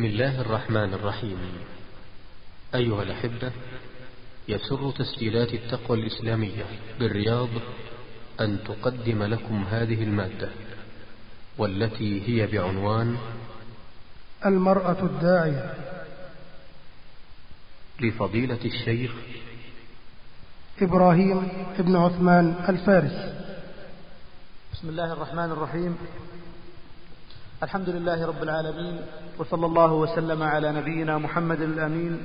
بسم الله الرحمن الرحيم. أيها الأحبة يسر تسجيلات التقوى الإسلامية بالرياض أن تقدم لكم هذه المادة والتي هي بعنوان المرأة الداعية. لفضيلة الشيخ إبراهيم بن عثمان الفارس بسم الله الرحمن الرحيم. الحمد لله رب العالمين وصلى الله وسلم على نبينا محمد الأمين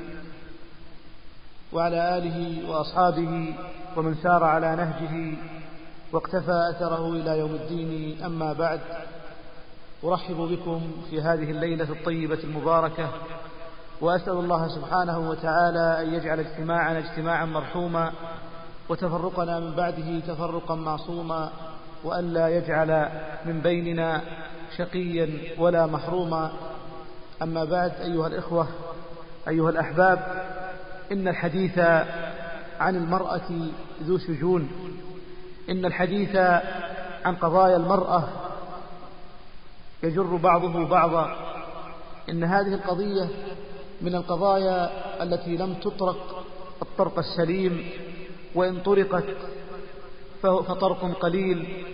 وعلى آله وأصحابه ومن سار على نهجه واقتفى أثره إلى يوم الدين. أما بعد أرحب بكم في هذه الليلة الطيبة المباركة وأسأل الله سبحانه وتعالى أن يجعل اجتماعنا اجتماعا مرحوما وتفرقنا من بعده تفرقا معصوما وأن لا يجعل من بيننا شقيا ولا محروما. أما بعد أيها الإخوة أيها الأحباب إن الحديث عن المرأة ذو شجون إن الحديث عن قضايا المرأة يجر بعضه بعضا. إن هذه القضية من القضايا التي لم تطرق الطرق السليم وإن طرقت فطرق قليل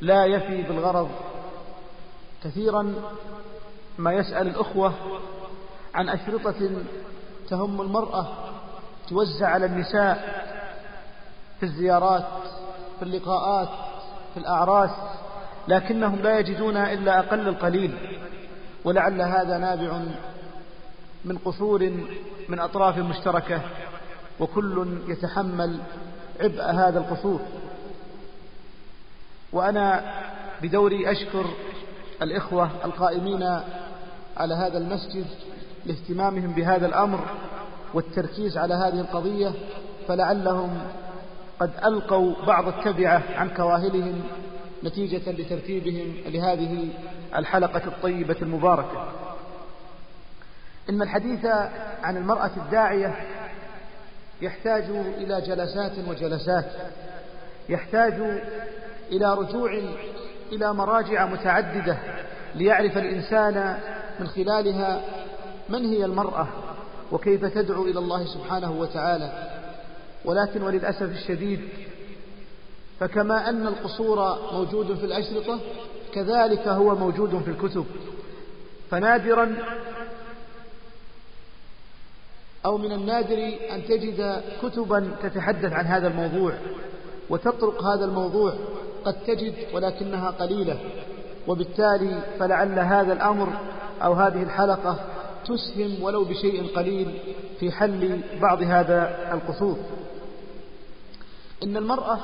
لا يفي بالغرض. كثيرا ما يسأل الأخوة عن أشرطة تهم المرأة توزع على النساء في الزيارات في اللقاءات في الأعراس لكنهم لا يجدون إلا أقل القليل ولعل هذا نابع من قصور من أطراف مشتركة وكل يتحمل عبء هذا القصور. وأنا بدوري أشكر الإخوة القائمين على هذا المسجد لاهتمامهم بهذا الأمر والتركيز على هذه القضية فلعلهم قد ألقوا بعض التبعة عن كواهلهم نتيجة لترتيبهم لهذه الحلقة الطيبة المباركة. إن الحديث عن المرأة الداعية يحتاج إلى جلسات وجلسات يحتاج إلى رجوع إلى مراجع متعددة ليعرف الإنسان من خلالها من هي المرأة وكيف تدعو إلى الله سبحانه وتعالى. ولكن وللأسف الشديد فكما أن القصور موجود في الأشرطة كذلك هو موجود في الكتب. فنادرا أو من النادر أن تجد كتبا تتحدث عن هذا الموضوع وتطرق هذا الموضوع قد تجد ولكنها قليلة وبالتالي فلعل هذا الأمر أو هذه الحلقة تسهم ولو بشيء قليل في حل بعض هذا القصور. إن المرأة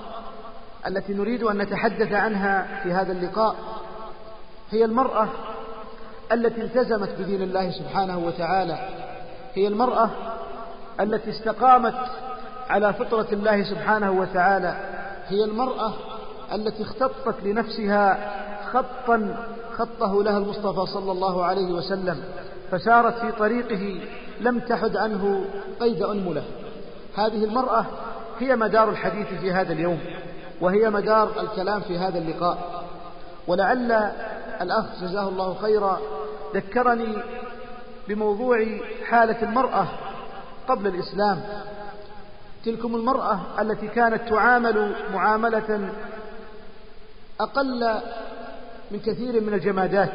التي نريد أن نتحدث عنها في هذا اللقاء هي المرأة التي التزمت بدين الله سبحانه وتعالى. هي المرأة التي استقامت على فطرة الله سبحانه وتعالى. هي المرأة التي اختطت لنفسها خطا خطه لها المصطفى صلى الله عليه وسلم فسارت في طريقه لم تحد عنه قيد أنملة. هذه المرأة هي مدار الحديث في هذا اليوم وهي مدار الكلام في هذا اللقاء. ولعل الأخ جزاه الله خيرا ذكرني بموضوع حالة المرأة قبل الإسلام. تلكم المرأة التي كانت تعامل معاملة أقل من كثير من الجمادات.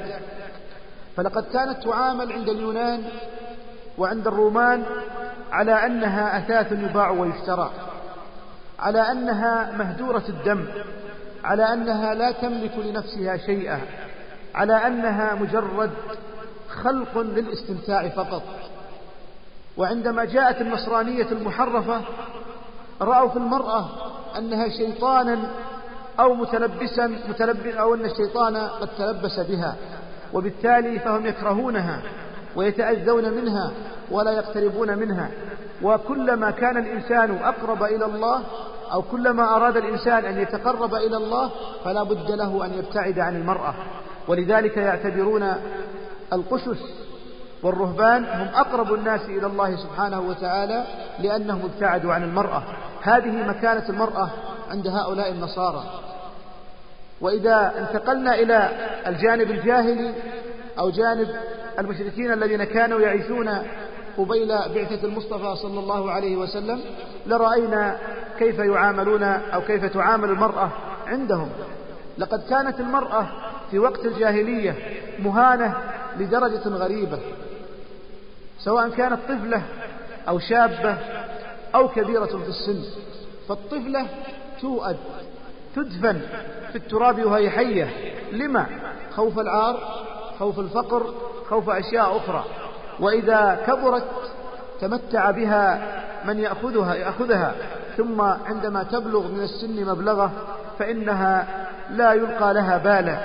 فلقد كانت تعامل عند اليونان وعند الرومان على أنها أثاث يباع ويشترى على أنها مهدورة الدم على أنها لا تملك لنفسها شيئا على أنها مجرد خلق للاستمتاع فقط. وعندما جاءت النصرانية المحرفة رأوا في المرأة أنها شيطانا أو متلبسا متلبس أو أن الشيطان قد تلبس بها وبالتالي فهم يكرهونها ويتأذون منها ولا يقتربون منها. وكلما كان الإنسان أقرب إلى الله أو كلما أراد الإنسان أن يتقرب إلى الله فلا بد له أن يبتعد عن المرأة. ولذلك يعتبرون القسس والرهبان هم أقرب الناس إلى الله سبحانه وتعالى لأنهم ابتعدوا عن المرأة. هذه مكانة المرأة عند هؤلاء النصارى. وإذا انتقلنا إلى الجانب الجاهلي أو جانب المشركين الذين كانوا يعيشون قبيل بعثة المصطفى صلى الله عليه وسلم لرأينا كيف يعاملون أو كيف تعامل المرأة عندهم. لقد كانت المرأة في وقت الجاهلية مهانة لدرجة غريبة سواء كانت طفلة أو شابة أو كبيرة في السن. فالطفلة توأد تدفن في التراب وهي حية. لما؟ خوف العار خوف الفقر خوف أشياء أخرى. وإذا كبرت تمتع بها من يأخذها يأخذها. ثم عندما تبلغ من السن مبلغه فإنها لا يلقى لها بالا.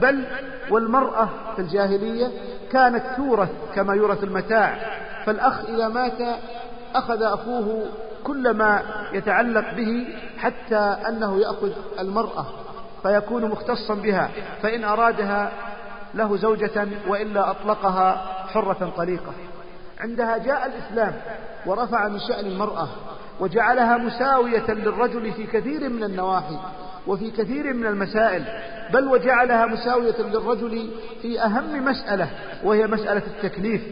بل والمرأة في الجاهلية كانت تورث كما يورث المتاع. فالأخ إذا مات أخذ أخوه كل ما يتعلق به حتى أنه يأخذ المرأة فيكون مختصا بها فإن أرادها له زوجة وإلا أطلقها حرة طليقة. عندها جاء الإسلام ورفع من شأن المرأة وجعلها مساوية للرجل في كثير من النواحي وفي كثير من المسائل بل وجعلها مساوية للرجل في أهم مسألة وهي مسألة التكليف.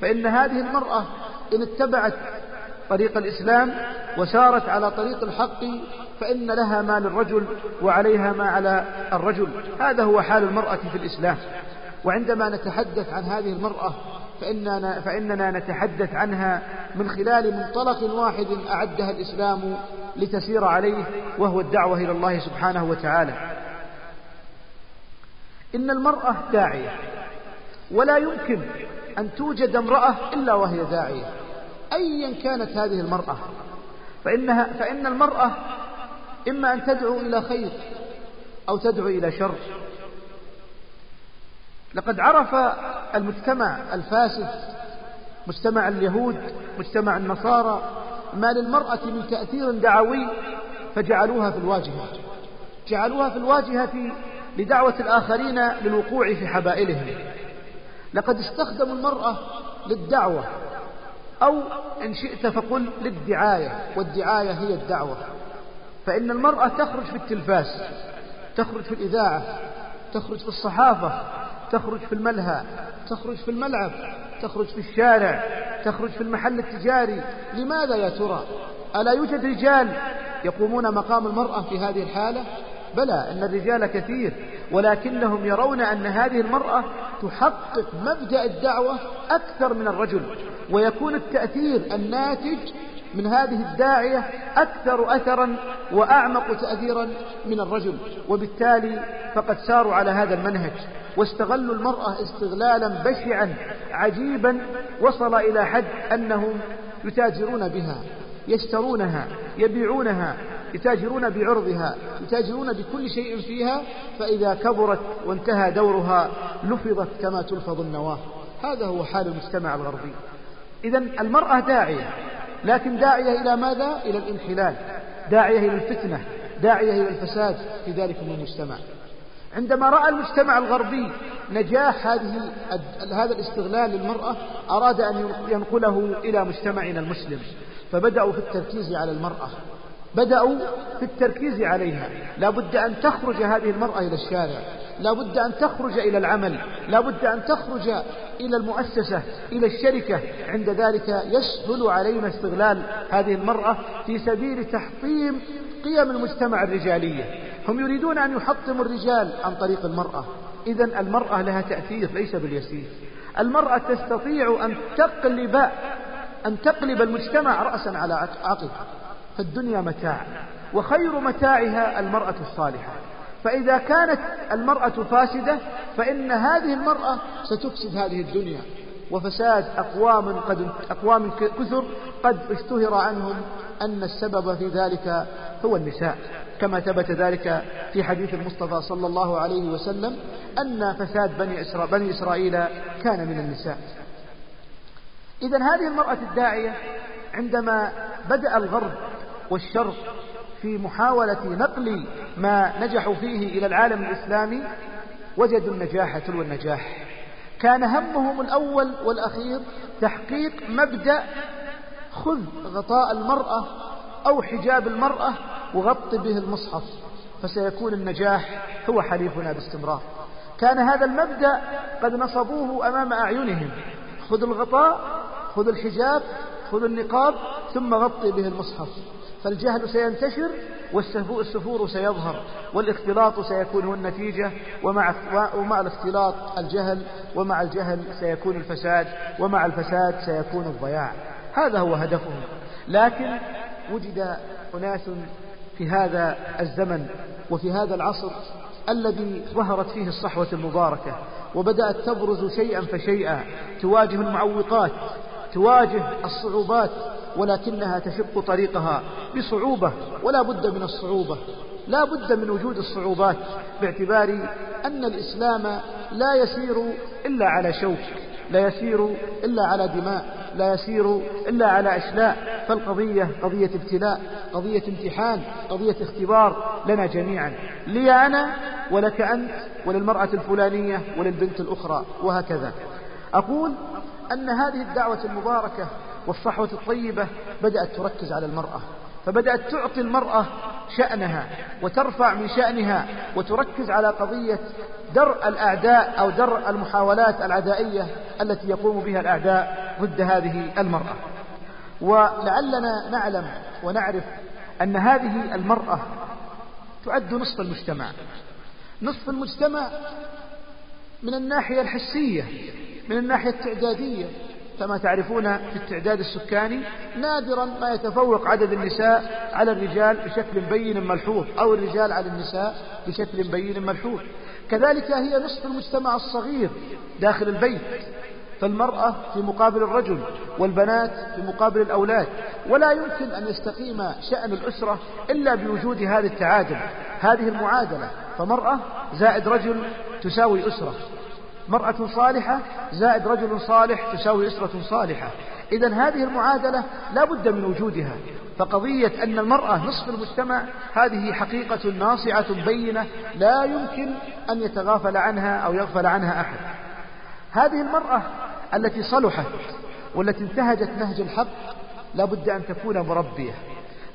فإن هذه المرأة إن اتبعت طريق الإسلام وسارت على طريق الحق فإن لها ما للرجل وعليها ما على الرجل. هذا هو حال المرأة في الإسلام. وعندما نتحدث عن هذه المرأة فإننا, فإننا نتحدث عنها من خلال منطلق واحد أعدها الإسلام لتسير عليه وهو الدعوة إلى الله سبحانه وتعالى. إن المرأة داعية ولا يمكن أن توجد امرأة إلا وهي داعية. أيا كانت هذه المرأة. فإنها فإن المرأة إما أن تدعو إلى خير أو تدعو إلى شر. لقد عرف المجتمع الفاسد مجتمع اليهود مجتمع النصارى ما للمرأة من تأثير دعوي فجعلوها في الواجهة. جعلوها في الواجهة لدعوة الآخرين للوقوع في حبائلهم. لقد استخدموا المرأة للدعوة أو إن شئت فقل للدعاية والدعاية هي الدعوة. فإن المرأة تخرج في التلفاز تخرج في الإذاعة تخرج في الصحافة تخرج في الملهى تخرج في الملعب تخرج في الشارع تخرج في المحل التجاري. لماذا يا ترى؟ ألا يوجد رجال يقومون مقام المرأة في هذه الحالة؟ بلى أن الرجال كثير. ولكنهم يرون أن هذه المرأة تحقق مبدأ الدعوة أكثر من الرجل ويكون التأثير الناتج من هذه الداعية أكثر أثرا وأعمق تأثيرا من الرجل. وبالتالي فقد ساروا على هذا المنهج واستغلوا المرأة استغلالا بشعا عجيبا وصل إلى حد أنهم يتاجرون بها يشترونها يبيعونها يتاجرون بعرضها يتاجرون بكل شيء فيها فإذا كبرت وانتهى دورها لفظت كما تلفظ النواة. هذا هو حال المجتمع الغربي. إذا المرأة داعية لكن داعية إلى ماذا؟ إلى الانحلال داعية إلى الفتنة داعية إلى الفساد في ذلك المجتمع. عندما رأى المجتمع الغربي نجاح هذه هذا الاستغلال للمرأة أراد أن ينقله إلى مجتمعنا المسلم. فبدأوا في التركيز على المرأة. بدأوا في التركيز عليها. لا بد أن تخرج هذه المرأة إلى الشارع. لا بد أن تخرج إلى العمل. لا بد أن تخرج إلى المؤسسة إلى الشركة. عند ذلك يسهل علينا استغلال هذه المرأة في سبيل تحطيم قيم المجتمع الرجالية هم يريدون أن يحطموا الرجال عن طريق المرأة. إذا المرأة لها تأثير ليس باليسير. المرأة تستطيع أن تقلب أن تقلب المجتمع رأسا على عقب. فالدنيا متاع وخير متاعها المرأة الصالحة. فإذا كانت المرأة فاسدة فإن هذه المرأة ستفسد هذه الدنيا. وفساد أقوام قد أقوام كثر قد اشتهر عنهم أن السبب في ذلك هو النساء. كما ثبت ذلك في حديث المصطفى صلى الله عليه وسلم أن فساد بني, بني إسرائيل كان من النساء. إذا هذه المرأة الداعية عندما بدأ الغرب والشرق في محاولة نقل ما نجحوا فيه إلى العالم الإسلامي وجدوا النجاح تلو النجاح. كان همهم الأول والأخير تحقيق مبدأ خذ غطاء المرأة أو حجاب المرأة وغط به المصحف فسيكون النجاح هو حليفنا باستمرار. كان هذا المبدأ قد نصبوه أمام أعينهم خذ الغطاء خذ الحجاب خذ النقاب ثم غطي به المصحف. فالجهل سينتشر والسفور سيظهر والاختلاط سيكون هو النتيجة ومع, ومع الاختلاط الجهل ومع الجهل سيكون الفساد ومع الفساد سيكون الضياع. هذا هو هدفهم. لكن وجد أناس في هذا الزمن وفي هذا العصر الذي ظهرت فيه الصحوة المباركة وبدأت تبرز شيئا فشيئا تواجه المعوقات تواجه الصعوبات ولكنها تشق طريقها بصعوبة ولا بد من الصعوبة لا بد من وجود الصعوبات باعتبار أن الإسلام لا يسير إلا على شوك لا يسير إلا على دماء لا يسير إلا على أشلاء فالقضية قضية ابتلاء قضية امتحان قضية اختبار لنا جميعا لي أنا ولك أنت وللمرأة الفلانية وللبنت الأخرى وهكذا. أقول أن هذه الدعوة المباركة والصحوة الطيبة بدأت تركز على المرأة فبدأت تعطي المرأة شأنها وترفع من شأنها وتركز على قضية درء الأعداء أو درء المحاولات العدائية التي يقوم بها الأعداء ضد هذه المرأة. ولعلنا نعلم ونعرف أن هذه المرأة تعد نصف المجتمع. نصف المجتمع من الناحية الحسية من الناحية التعدادية كما تعرفون في التعداد السكاني نادرا ما يتفوق عدد النساء على الرجال بشكل بين ملحوظ أو الرجال على النساء بشكل بين ملحوظ. كذلك هي نصف المجتمع الصغير داخل البيت فالمرأة في مقابل الرجل والبنات في مقابل الأولاد. ولا يمكن أن يستقيم شأن الأسرة إلا بوجود هذا التعادل هذه المعادلة. فمرأة زائد رجل تساوي أسرة. مرأة صالحة زائد رجل صالح تساوي أسرة صالحة. إذا هذه المعادلة لا بد من وجودها. فقضية أن المرأة نصف المجتمع هذه حقيقة ناصعة بينة لا يمكن أن يتغافل عنها أو يغفل عنها أحد. هذه المرأة التي صلحت والتي انتهجت نهج الحق لا بد أن تكون مربية.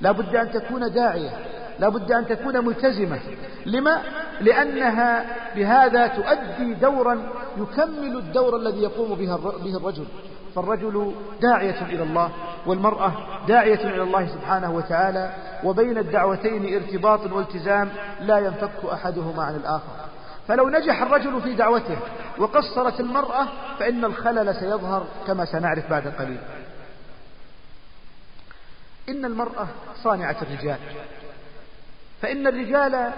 لا بد أن تكون داعية. لا بد أن تكون ملتزمة. لما؟ لأنها بهذا تؤدي دورا يكمل الدور الذي يقوم به الرجل. فالرجل داعية إلى الله والمرأة داعية إلى الله سبحانه وتعالى وبين الدعوتين ارتباط والتزام لا ينفك أحدهما عن الآخر. فلو نجح الرجل في دعوته وقصرت المرأة فإن الخلل سيظهر كما سنعرف بعد قليل. إن المرأة صانعة الرجال. فإن الرجال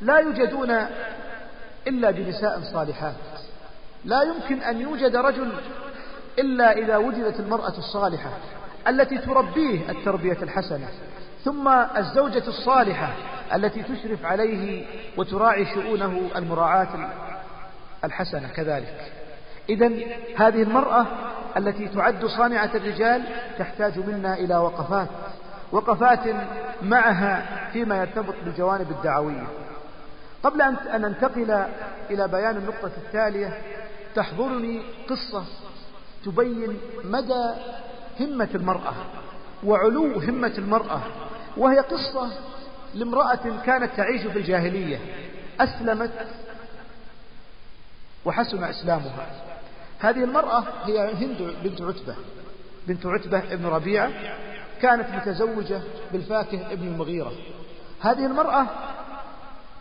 لا يوجدون إلا بنساء صالحات. لا يمكن أن يوجد رجل إلا إذا وجدت المرأة الصالحة التي تربيه التربية الحسنة ثم الزوجة الصالحة التي تشرف عليه وتراعي شؤونه المراعاة الحسنة كذلك. إذا هذه المرأة التي تعد صانعة الرجال تحتاج منا إلى وقفات. وقفات معها فيما يرتبط بالجوانب الدعوية. قبل أن ننتقل إلى بيان النقطة التالية تحضرني قصة تبين مدى همة المرأة وعلو همة المرأة وهي قصة لامرأة كانت تعيش في الجاهلية أسلمت وحسن إسلامها. هذه المرأة هي هند بنت عتبة بنت عتبة ابن ربيعة كانت متزوجة بالفاكه ابن المغيرة. هذه المرأة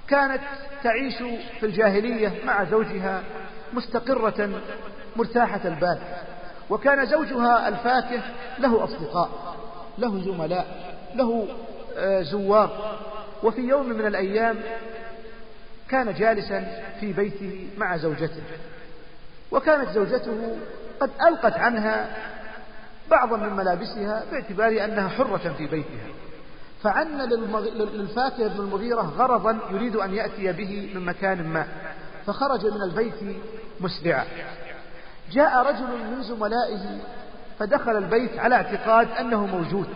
كانت تعيش في الجاهلية مع زوجها مستقرة مرتاحة البال وكان زوجها الفاكه له أصدقاء له زملاء له آه، زوار وفي يوم من الأيام كان جالسا في بيته مع زوجته وكانت زوجته قد ألقت عنها بعضا من ملابسها باعتبار أنها حرة في بيتها. فعن للفاكهة بن المغيرة غرضا يريد أن يأتي به من مكان ما فخرج من البيت مسرعا. جاء رجل من زملائه فدخل البيت على اعتقاد أنه موجود.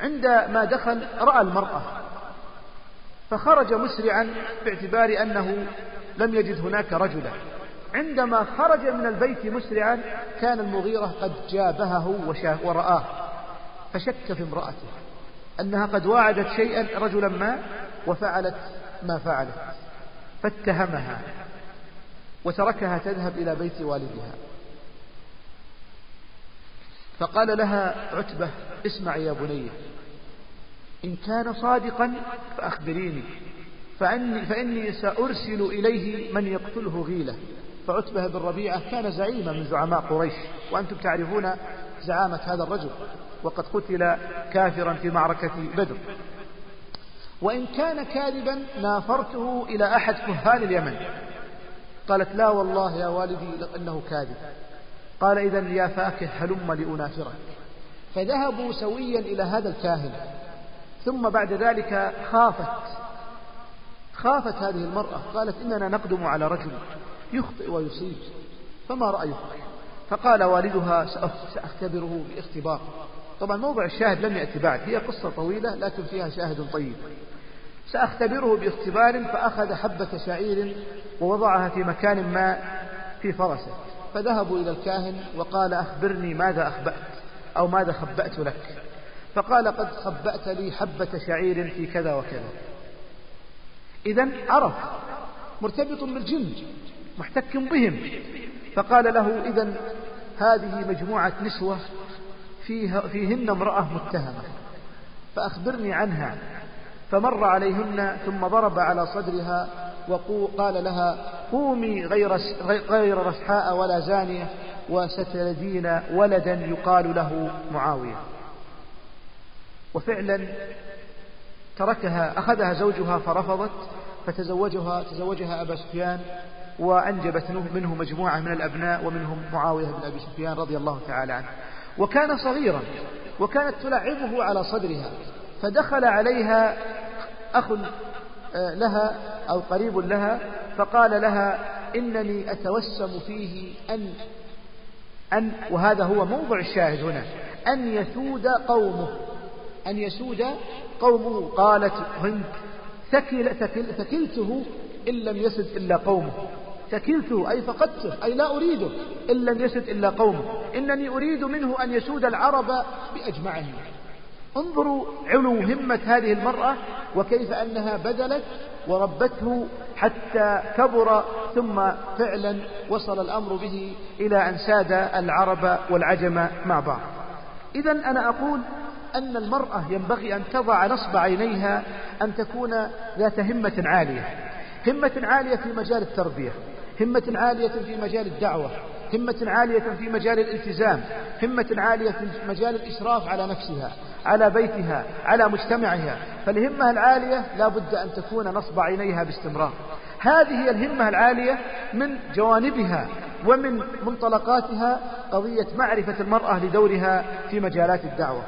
عندما دخل رأى المرأة فخرج مسرعا باعتبار أنه لم يجد هناك رجلا. عندما خرج من البيت مسرعا كان المغيرة قد جابهه ورآه. فشك في امرأته. أنها قد واعدت شيئا رجلا ما وفعلت ما فعلت. فاتهمها. وتركها تذهب إلى بيت والدها. فقال لها عتبة اسمعي يا بني. إن كان صادقا فأخبريني. فأني, فإني سأرسل إليه من يقتله غيلة. فعتبة بن ربيعة كان زعيما من زعماء قريش وأنتم تعرفون زعامة هذا الرجل وقد قتل كافرا في معركة بدر. وإن كان كاذبا نافرته إلى أحد كهان اليمن. قالت لا والله يا والدي إنه كاذب. قال إذا يا فاكه هلم لأنافرك. فذهبوا سويا إلى هذا الكاهن. ثم بعد ذلك خافت خافت هذه المرأة قالت إننا نقدم على رجل. يخطئ ويصيب فما رأيك فقال والدها سأختبره باختبار. طبعا موضع الشاهد لم يأتي بعد هي قصة طويلة لكن فيها شاهد طيب. سأختبره باختبار فأخذ حبة شعير ووضعها في مكان ما في فرسه. فذهبوا إلى الكاهن وقال أخبرني ماذا أخبأت أو ماذا خبأت لك. فقال قد خبأت لي حبة شعير في كذا وكذا. إذا عرف مرتبط بالجن. محتك بهم. فقال له إذا هذه مجموعة نسوة فيها فيهن امرأة متهمة فأخبرني عنها. فمر عليهن ثم ضرب على صدرها وقال لها قومي غير غير رسحاء ولا زانية وستلدين ولدا يقال له معاوية. وفعلا تركها أخذها زوجها فرفضت فتزوجها تزوجها أبا سفيان وأنجبت منه مجموعة من الأبناء ومنهم معاوية بن أبي سفيان رضي الله تعالى عنه. وكان صغيرا وكانت تلعبه على صدرها فدخل عليها أخ آه، لها أو قريب لها فقال لها إنني أتوسم فيه أن أن وهذا هو موضع الشاهد هنا أن يسود قومه أن يسود قومه. قالت هند ثكل ثكل ثكلته إن لم يسد إلا قومه. ثكلته أي فقدته أي لا أريده إن لم يسد إلا قومه إنني أريد منه أن يسود العرب بأجمعهم. انظروا علو همة هذه المرأة وكيف أنها بذلت وربته حتى كبر ثم فعلا وصل الأمر به إلى أن ساد العرب والعجم مع بعض. إذا أنا أقول أن المرأة ينبغي أن تضع نصب عينيها أن تكون ذات همة عالية. همة عالية في مجال التربية. همة عالية في مجال الدعوة همة عالية في مجال الالتزام همة عالية في مجال الإشراف على نفسها على بيتها على مجتمعها. فالهمة العالية لا بد أن تكون نصب عينيها باستمرار. هذه هي الهمة العالية من جوانبها ومن منطلقاتها قضية معرفة المرأة لدورها في مجالات الدعوة.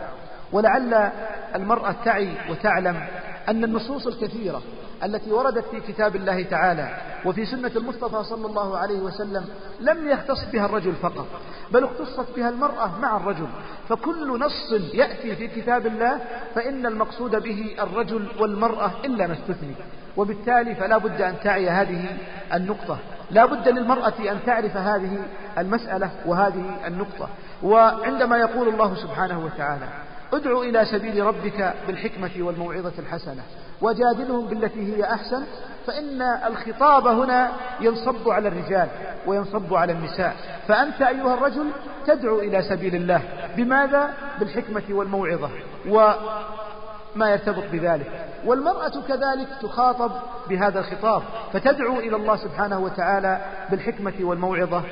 ولعل المرأة تعي وتعلم أن النصوص الكثيرة التي وردت في كتاب الله تعالى وفي سنة المصطفى صلى الله عليه وسلم لم يختص بها الرجل فقط بل اختصت بها المرأة مع الرجل. فكل نص يأتي في كتاب الله فإن المقصود به الرجل والمرأة إلا ما استثني. وبالتالي فلا بد أن تعي هذه النقطة. لا بد للمرأة أن تعرف هذه المسألة وهذه النقطة. وعندما يقول الله سبحانه وتعالى ادع إلى سبيل ربك بالحكمة والموعظة الحسنة وجادلهم بالتي هي أحسن فإن الخطاب هنا ينصب على الرجال وينصب على النساء. فأنت أيها الرجل تدعو إلى سبيل الله. بماذا؟ بالحكمة والموعظة وما يرتبط بذلك. والمرأة كذلك تخاطب بهذا الخطاب فتدعو إلى الله سبحانه وتعالى بالحكمة والموعظة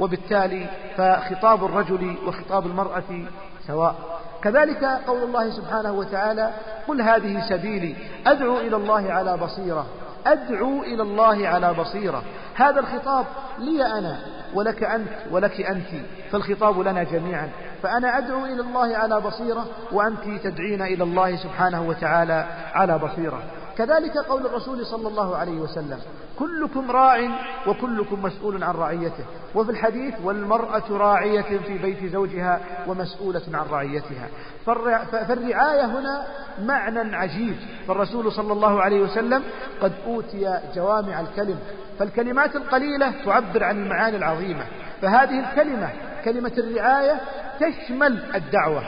وبالتالي فخطاب الرجل وخطاب المرأة سواء. كذلك قول الله سبحانه وتعالى قل هذه سبيلي أدعو إلى الله على بصيرة أدعو إلى الله على بصيرة. هذا الخطاب لي أنا ولك أنت ولك أنت فالخطاب لنا جميعا. فأنا أدعو إلى الله على بصيرة وأنت تدعين إلى الله سبحانه وتعالى على بصيرة. كذلك قول الرسول صلى الله عليه وسلم كلكم راع وكلكم مسؤول عن رعيته وفي الحديث والمرأة راعية في بيت زوجها ومسؤولة عن رعيتها. فالرعاية هنا معنى عجيب. فالرسول صلى الله عليه وسلم قد أوتي جوامع الكلم فالكلمات القليلة تعبر عن المعاني العظيمة. فهذه الكلمة كلمة الرعاية تشمل الدعوة.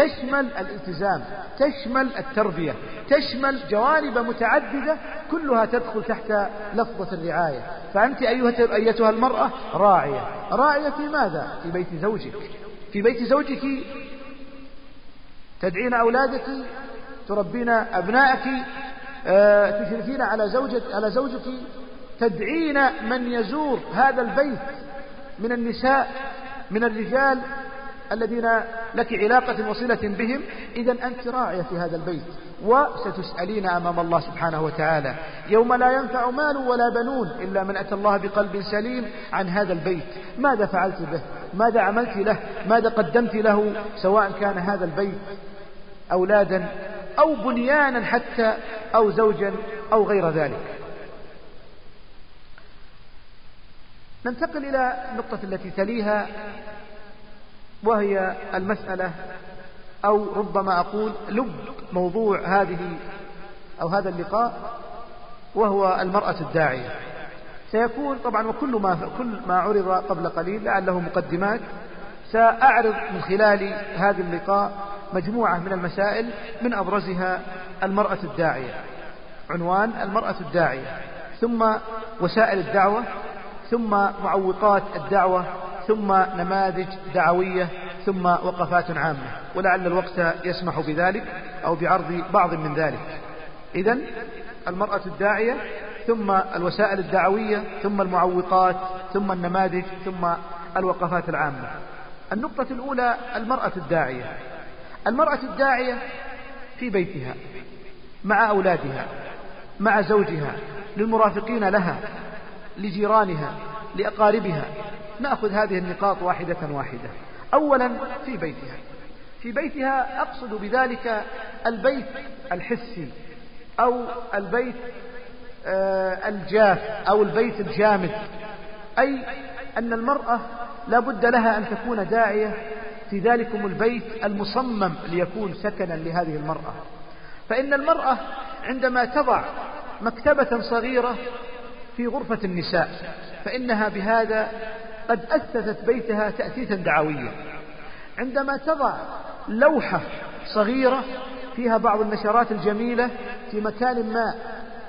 تشمل الالتزام تشمل التربية تشمل جوانب متعددة كلها تدخل تحت لفظة الرعاية. فأنت أيها أيتها المرأة راعية. راعية في ماذا؟ في بيت زوجك. في بيت زوجك تدعين أولادك تربين أبنائك آه، تشرفين على زوجك على زوجك. تدعين من يزور هذا البيت من النساء من الرجال الذين لك علاقة وصلة بهم إذا أنت راعية في هذا البيت وستسألين أمام الله سبحانه وتعالى. يوم لا ينفع مال ولا بنون إلا من أتى الله بقلب سليم عن هذا البيت. ماذا فعلت به؟ ماذا عملت له؟ ماذا قدمت له؟ سواء كان هذا البيت أولادا أو بنيانا حتى أو زوجا أو غير ذلك. ننتقل إلى النقطة التي تليها وهي المسألة أو ربما أقول لب موضوع هذه أو هذا اللقاء وهو المرأة الداعية. سيكون طبعا وكل ما كل ما عرض قبل قليل لعله مقدمات. سأعرض من خلال هذا اللقاء مجموعة من المسائل من أبرزها المرأة الداعية. عنوان المرأة الداعية. ثم وسائل الدعوة. ثم معوقات الدعوة. ثم نماذج دعوية ثم وقفات عامة ولعل الوقت يسمح بذلك أو بعرض بعض من ذلك. إذا المرأة الداعية ثم الوسائل الدعوية ثم المعوقات ثم النماذج ثم الوقفات العامة. النقطة الأولى المرأة الداعية. المرأة الداعية في بيتها مع أولادها مع زوجها للمرافقين لها لجيرانها لأقاربها نأخذ هذه النقاط واحدة واحدة. أولا في بيتها. في بيتها أقصد بذلك البيت الحسي أو البيت آه، الجاف أو البيت الجامد. أي أن المرأة لا بد لها أن تكون داعية في ذلكم البيت المصمم ليكون سكنا لهذه المرأة. فإن المرأة عندما تضع مكتبة صغيرة في غرفة النساء فإنها بهذا قد أسست بيتها تأسيسا دعويا. عندما تضع لوحة صغيرة فيها بعض النشرات الجميلة في مكان ما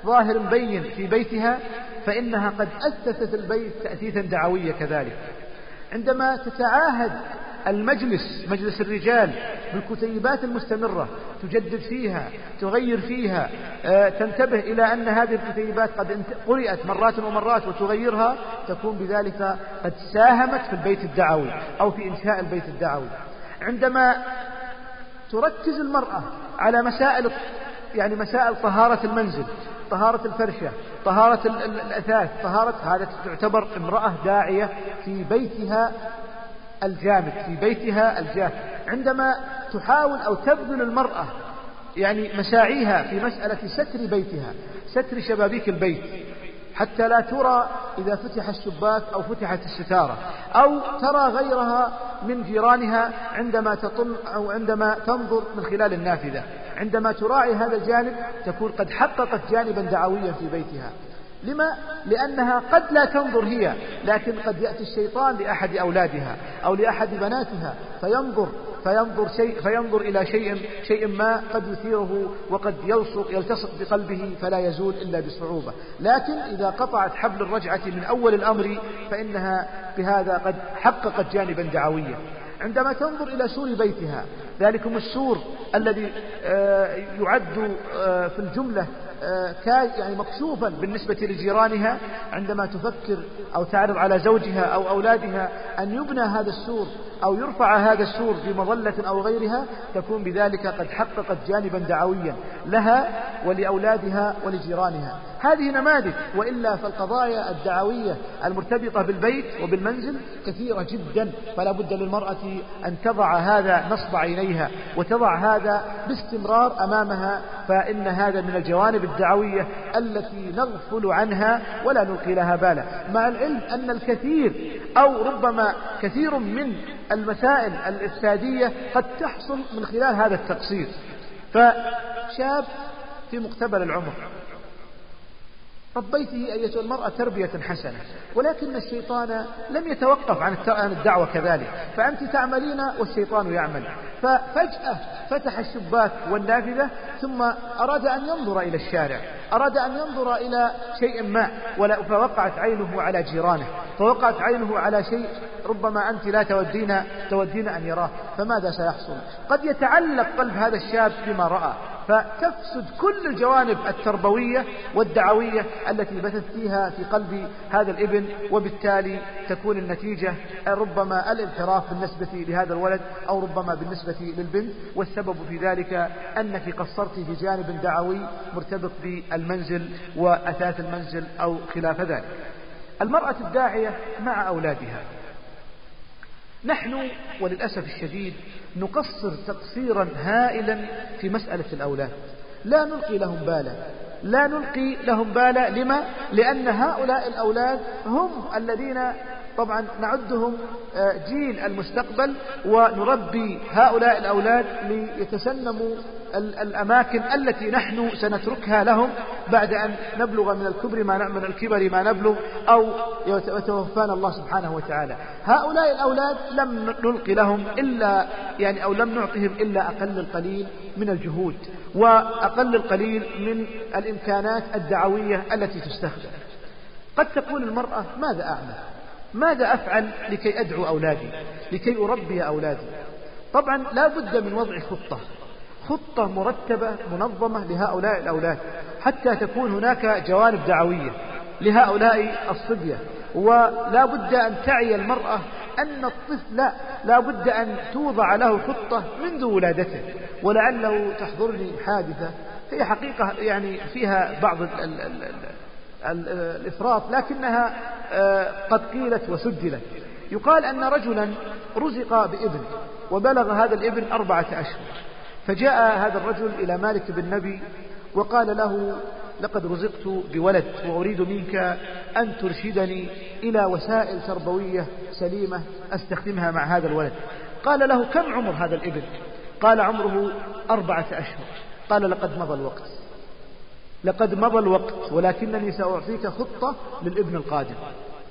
ظاهر بين في بيتها فإنها قد أسست البيت تأسيسا دعويا كذلك. عندما تتعاهد المجلس مجلس الرجال بالكتيبات المستمرة تجدد فيها تغير فيها آه، تنتبه إلى أن هذه الكتيبات قد قرأت مرات ومرات وتغيرها تكون بذلك قد ساهمت في البيت الدعوي أو في إنشاء البيت الدعوي. عندما تركز المرأة على مسائل يعني مسائل طهارة المنزل طهارة الفرشة طهارة الأثاث طهارة هذا تعتبر امرأة داعية في بيتها الجامد في بيتها الجاف عندما تحاول أو تبذل المرأة يعني مساعيها في مسألة ستر بيتها ستر شبابيك البيت حتى لا ترى إذا فتح الشباك أو فتحت الستارة أو ترى غيرها من جيرانها عندما تطل أو عندما تنظر من خلال النافذة. عندما تراعي هذا الجانب تكون قد حققت جانبا دعويا في بيتها. لما؟ لأنها قد لا تنظر هي لكن قد يأتي الشيطان لأحد أولادها أو لأحد بناتها فينظر فينظر شيء فينظر إلى شيء شيء ما قد يثيره وقد يلصق يلتصق بقلبه فلا يزول إلا بصعوبة لكن إذا قطعت حبل الرجعة من أول الأمر فإنها بهذا قد حققت جانبا دعويا عندما تنظر إلى سور بيتها ذلكم السور الذي آه، يعد آه، في الجملة يعني مكشوفا بالنسبة لجيرانها عندما تفكر أو تعرض على زوجها أو أولادها أن يبنى هذا السور أو يرفع هذا السور في مظلة أو غيرها تكون بذلك قد حققت جانبا دعويا لها ولأولادها ولجيرانها. هذه نماذج وإلا فالقضايا الدعوية المرتبطة بالبيت وبالمنزل كثيرة جدا فلا بد للمرأة أن تضع هذا نصب عينيها وتضع هذا باستمرار أمامها فإن هذا من الجوانب الدعوية التي نغفل عنها ولا نلقي لها بالا. مع العلم أن الكثير أو ربما كثير من المسائل الإفسادية قد تحصل من خلال هذا التقصير. فشاب في مقتبل العمر. ربيته أيتها المرأة تربية حسنة ولكن الشيطان لم يتوقف عن الدعوة كذلك. فأنت تعملين والشيطان يعمل. ففجأة فتح الشباك والنافذة ثم أراد أن ينظر إلى الشارع أراد أن ينظر إلى شيء ما فوقعت عينه على جيرانه فوقعت عينه على شيء ربما أنت لا تودين تودين أن يراه. فماذا سيحصل؟ قد يتعلق قلب هذا الشاب بما رأى. فتفسد كل الجوانب التربوية والدعوية التي بثت فيها في قلب هذا الابن وبالتالي تكون النتيجة ربما الانحراف بالنسبة لهذا الولد أو ربما بالنسبة للبنت. والسبب في ذلك أنك قصرت في جانب دعوي مرتبط بالمنزل وأثاث المنزل أو خلاف ذلك. المرأة الداعية مع أولادها. نحن وللأسف الشديد نقصر تقصيرا هائلا في مسألة الأولاد. لا نلقي لهم بالا. لا نلقي لهم بالا. لما؟ لأن هؤلاء الأولاد هم الذين طبعا نعدهم آه، جيل المستقبل ونربي هؤلاء الأولاد ليتسنموا الأماكن التي نحن سنتركها لهم بعد أن نبلغ من الكبر ما من الكبر ما نبلغ أو يتوفانا الله سبحانه وتعالى. هؤلاء الأولاد لم نلقي لهم إلا يعني أو لم نعطهم إلا أقل القليل من الجهود وأقل القليل من الإمكانات الدعوية التي تستخدم. قد تقول المرأة ماذا أعمل؟ ماذا أفعل لكي أدعو أولادي؟ لكي أربي أولادي؟ طبعا لا بد من وضع خطة. خطة مرتبة منظمة لهؤلاء الأولاد حتى تكون هناك جوانب دعوية لهؤلاء الصبية. ولا بد أن تعي المرأة أن الطفل لا بد أن توضع له خطة منذ ولادته. ولعله تحضرني حادثة هي حقيقة يعني فيها بعض الإفراط لكنها آه، قد قيلت وسجلت. يقال أن رجلا رزق بإبن وبلغ هذا الإبن أربعة أشهر فجاء هذا الرجل إلى مالك بن نبي وقال له لقد رزقت بولد وأريد منك أن ترشدني إلى وسائل تربوية سليمة أستخدمها مع هذا الولد. قال له كم عمر هذا الإبن؟ قال عمره أربعة أشهر. قال لقد مضى الوقت. لقد مضى الوقت ولكنني سأعطيك خطة للابن القادم.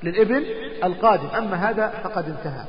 للابن القادم. أما هذا فقد انتهى.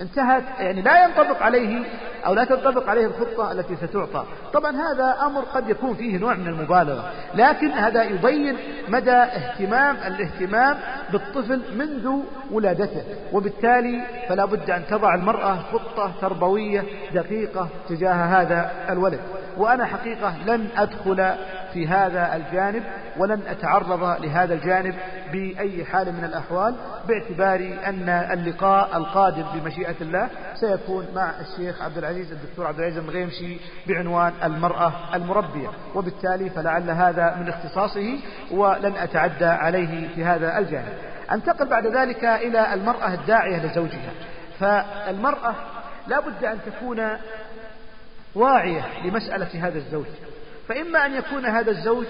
انتهت يعني لا ينطبق عليه أو لا تنطبق عليه الخطة التي ستعطى. طبعا هذا أمر قد يكون فيه نوع من المبالغة لكن هذا يبين مدى اهتمام الاهتمام بالطفل منذ ولادته. وبالتالي فلا بد أن تضع المرأة خطة تربوية دقيقة تجاه هذا الولد. وأنا حقيقة لن أدخل في هذا الجانب ولن أتعرض لهذا الجانب بأي حال من الأحوال باعتبار أن اللقاء القادم بمشيئة الله سيكون مع الشيخ عبد العزيز الدكتور عبد العزيز المغيمشي بعنوان المرأة المربية. وبالتالي فلعل هذا من اختصاصه ولن أتعدى عليه في هذا الجانب. أنتقل بعد ذلك إلى المرأة الداعية لزوجها. فالمرأة لا بد أن تكون واعية لمسألة هذا الزوج. فإما أن يكون هذا الزوج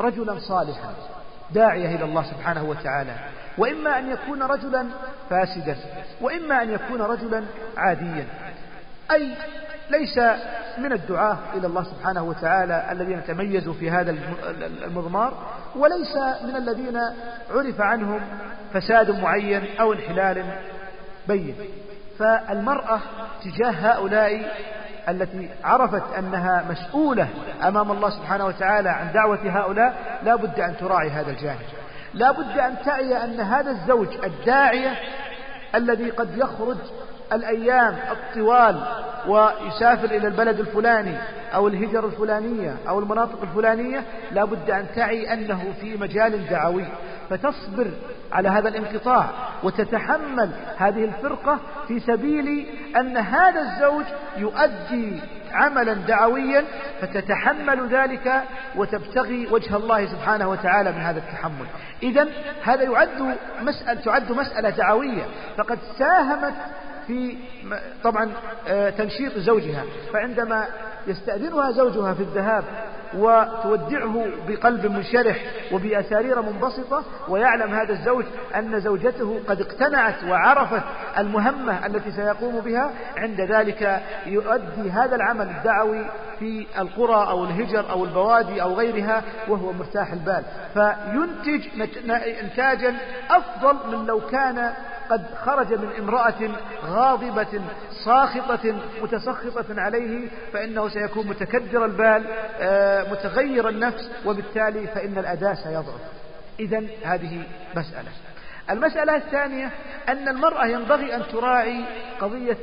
رجلا صالحا داعية إلى الله سبحانه وتعالى. وإما أن يكون رجلا فاسدا وإما أن يكون رجلا عاديا. أي ليس من الدعاة إلى الله سبحانه وتعالى الذين تميزوا في هذا المضمار وليس من الذين عرف عنهم فساد معين أو انحلال بين. فالمرأة تجاه هؤلاء التي عرفت أنها مسؤولة أمام الله سبحانه وتعالى عن دعوة هؤلاء لا بد أن تراعي هذا الجانب. لا بد أن تعي أن هذا الزوج الداعية الذي قد يخرج الأيام الطوال ويسافر إلى البلد الفلاني أو الهجر الفلانية أو المناطق الفلانية لا بد أن تعي أنه في مجال دعوي. فتصبر على هذا الانقطاع وتتحمل هذه الفرقة في سبيل أن هذا الزوج يؤدي عملا دعويا فتتحمل ذلك وتبتغي وجه الله سبحانه وتعالى من هذا التحمل. إذا هذا يعد مسألة تعد مسألة دعوية. فقد ساهمت في طبعا آه، تنشيط زوجها. فعندما يستأذنها زوجها في الذهاب وتودعه بقلب منشرح وبأسارير منبسطة ويعلم هذا الزوج أن زوجته قد اقتنعت وعرفت المهمة التي سيقوم بها. عند ذلك يؤدي هذا العمل الدعوي في القرى أو الهجر أو البوادي أو غيرها وهو مرتاح البال. فينتج إنتاجا أفضل من لو كان قد خرج من امرأة غاضبة ساخطة متسخطة عليه فإنه سيكون متكدر البال آه، متغير النفس وبالتالي فإن الأداء سيضعف. إذا هذه مسألة. المسألة الثانية أن المرأة ينبغي أن تراعي قضية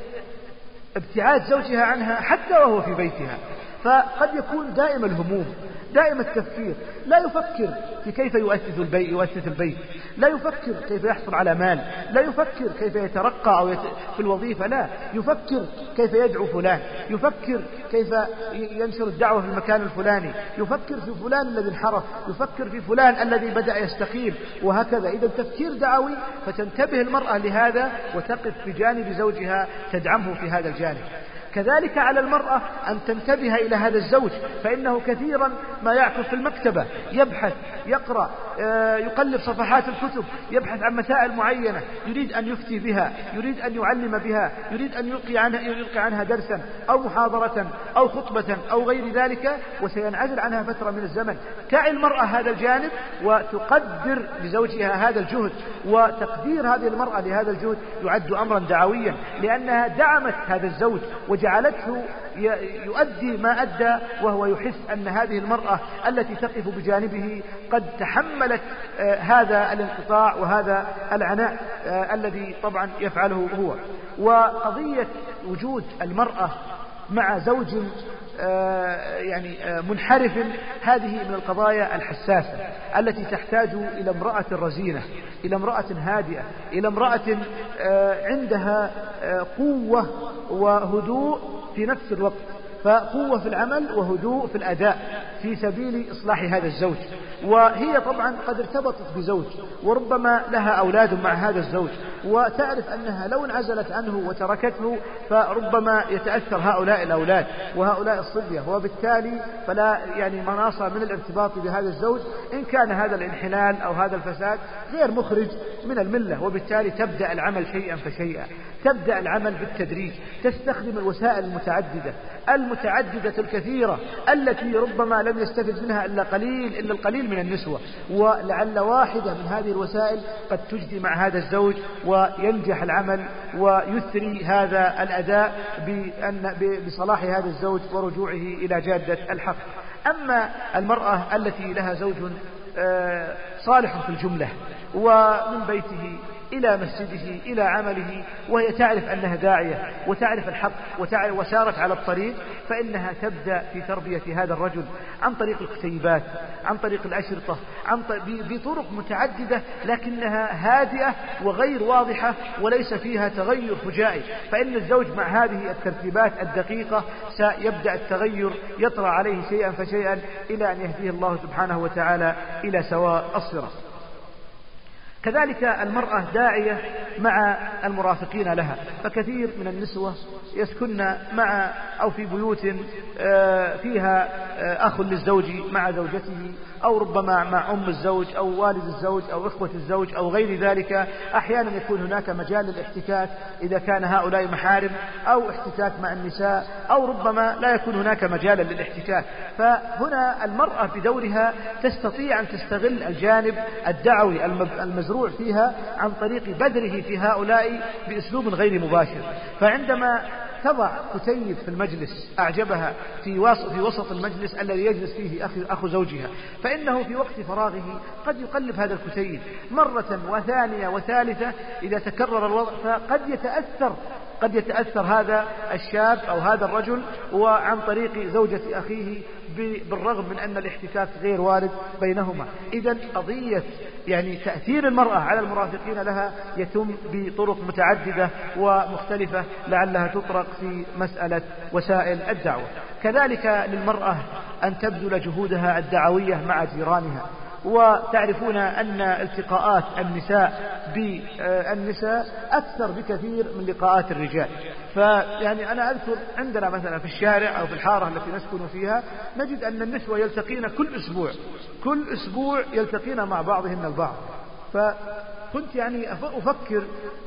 ابتعاد زوجها عنها حتى وهو في بيتها. فقد يكون دائم الهموم دائم التفكير. لا يفكر في كيف يؤسس البيت يؤسس البيت. لا يفكر كيف يحصل على مال. لا يفكر كيف يترقى أو يت... في الوظيفة لا. يفكر كيف يدعو فلان. يفكر كيف ينشر الدعوة في المكان الفلاني. يفكر في فلان الذي انحرف. يفكر في فلان الذي بدأ يستقيم. وهكذا. إذا تفكير دعوي فتنتبه المرأة لهذا وتقف بجانب زوجها تدعمه في هذا الجانب. كذلك على المرأة أن تنتبه إلى هذا الزوج فإنه كثيرا ما يعكف في المكتبة يبحث يقرأ آه، يقلب صفحات الكتب يبحث عن مسائل معينة يريد أن يفتي بها يريد أن يعلم بها يريد أن يلقي عنها, يلقي عنها درسا أو محاضرة أو خطبة أو غير ذلك وسينعزل عنها فترة من الزمن. تعي المرأة هذا الجانب وتقدر لزوجها هذا الجهد وتقدير هذه المرأة لهذا الجهد يعد أمرا دعويا لأنها دعمت هذا الزوج وجعلته يؤدي ما أدى وهو يحس أن هذه المرأة التي تقف بجانبه قد تحملت آه، هذا الانقطاع وهذا العناء آه، الذي طبعا يفعله هو. وقضية وجود المرأة مع زوج يعني منحرف هذه من القضايا الحساسة التي تحتاج إلى امرأة رزينة إلى امرأة هادئة إلى امرأة عندها قوة وهدوء في نفس الوقت. فقوة في العمل وهدوء في الأداء في سبيل إصلاح هذا الزوج. وهي طبعا قد ارتبطت بزوج وربما لها أولاد مع هذا الزوج. وتعرف أنها لو انعزلت عنه وتركته فربما يتأثر هؤلاء الأولاد وهؤلاء الصبية. وبالتالي فلا يعني مناص من الارتباط بهذا الزوج إن كان هذا الانحلال أو هذا الفساد غير مخرج من الملة. وبالتالي تبدأ العمل شيئا فشيئا. تبدأ العمل بالتدريج. تستخدم الوسائل المتعددة. المتعددة الكثيرة التي ربما لم يستفد منها إلا قليل إلا القليل من النسوة. ولعل واحدة من هذه الوسائل قد تجدي مع هذا الزوج وينجح العمل ويثري هذا الأداء بأن بصلاح هذا الزوج ورجوعه إلى جادة الحق. أما المرأة التي لها زوج آه، صالح في الجملة ومن بيته إلى مسجده إلى عمله وهي تعرف أنها داعية وتعرف الحق وتعرف وسارت على الطريق فإنها تبدأ في تربية هذا الرجل عن طريق الكتيبات عن طريق الأشرطة عن بطرق متعددة لكنها هادئة وغير واضحة وليس فيها تغير فجائي. فإن الزوج مع هذه الترتيبات الدقيقة سيبدأ التغير يطرأ عليه شيئا فشيئا إلى أن يهديه الله سبحانه وتعالى إلى سواء الصراط. كذلك المرأة داعية مع المرافقين لها فكثير من النسوة يسكن مع أو في بيوت آه، فيها آه، أخ للزوج مع زوجته أو ربما مع أم الزوج أو والد الزوج أو إخوة الزوج أو غير ذلك أحيانا يكون هناك مجال للاحتكاك إذا كان هؤلاء محارم أو احتكاك مع النساء أو ربما لا يكون هناك مجالا للاحتكاك. فهنا المرأة بدورها تستطيع أن تستغل الجانب الدعوي المزروع فيها عن طريق بذره في هؤلاء بأسلوب غير مباشر. فعندما تضع كتيب في المجلس أعجبها في وسط, المجلس الذي يجلس فيه أخو زوجها. فإنه في وقت فراغه قد يقلب هذا الكتيب مرة وثانية وثالثة إذا تكرر الوضع فقد يتأثر قد يتأثر هذا الشاب أو هذا الرجل وعن طريق زوجة أخيه بالرغم من أن الاحتكاك غير وارد بينهما. إذا قضية يعني تأثير المرأة على المرافقين لها يتم بطرق متعددة ومختلفة لعلها تطرق في مسألة وسائل الدعوة. كذلك للمرأة أن تبذل جهودها الدعوية مع جيرانها. وتعرفون أن التقاءات النساء بالنساء أكثر بكثير من لقاءات الرجال. فيعني أنا أذكر عندنا مثلا في الشارع أو في الحارة التي نسكن فيها نجد أن النسوة يلتقين كل أسبوع. كل أسبوع يلتقين مع بعضهن البعض. فكنت يعني أفكر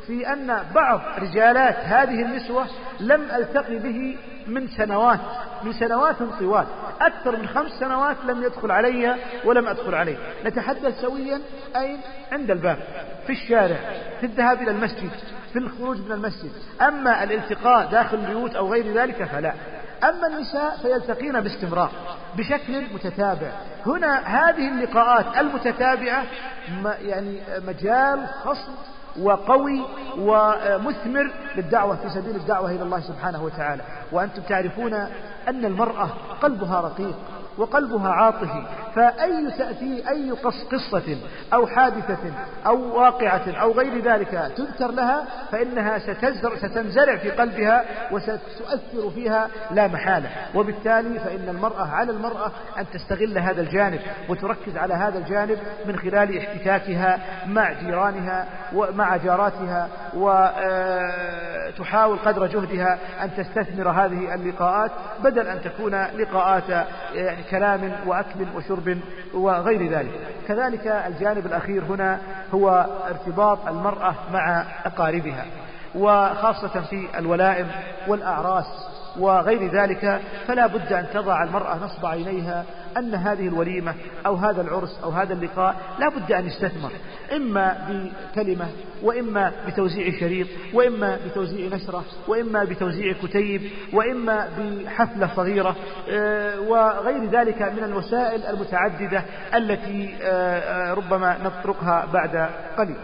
في أن بعض رجالات هذه النسوة لم ألتقي به من سنوات من سنوات طوال. أكثر من خمس سنوات لم يدخل علي ولم أدخل عليه. نتحدث سويا أين عند الباب في الشارع في الذهاب إلى المسجد في الخروج من المسجد. أما الالتقاء داخل البيوت أو غير ذلك فلا. أما النساء فيلتقين باستمرار بشكل متتابع. هنا هذه اللقاءات المتتابعة يعني مجال خصب وقوي ومثمر للدعوة في سبيل الدعوة إلى الله سبحانه وتعالى. وأنتم تعرفون أن المرأة قلبها رقيق. وقلبها عاطفي فأي تأتي أي قصة أو حادثة أو واقعة أو غير ذلك تذكر لها فإنها ستزر ستنزرع في قلبها وستؤثر فيها لا محالة. وبالتالي فإن المرأة على المرأة أن تستغل هذا الجانب وتركز على هذا الجانب من خلال احتكاكها مع جيرانها ومع جاراتها وتحاول قدر جهدها أن تستثمر هذه اللقاءات بدل أن تكون لقاءات يعني كلام وأكل وشرب وغير ذلك. كذلك الجانب الأخير هنا هو ارتباط المرأة مع أقاربها وخاصة في الولائم والأعراس وغير ذلك فلا بد أن تضع المرأة نصب عينيها أن هذه الوليمة أو هذا العرس أو هذا اللقاء لا بد أن يستثمر إما بكلمة وإما بتوزيع شريط وإما بتوزيع نشرة وإما بتوزيع كتيب وإما بحفلة صغيرة آه، وغير ذلك من الوسائل المتعددة التي آه، آه، ربما نتركها بعد قليل.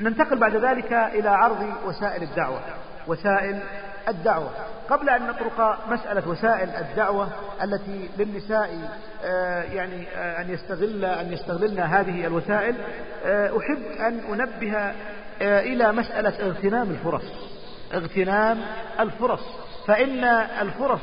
ننتقل بعد ذلك إلى عرض وسائل الدعوة وسائل الدعوة. قبل أن نطرق مسألة وسائل الدعوة التي للنساء آه، يعني آه، أن يستغل أن يستغلن هذه الوسائل آه، أحب أن أنبه إلى مسألة اغتنام الفرص. اغتنام الفرص. فإن الفرص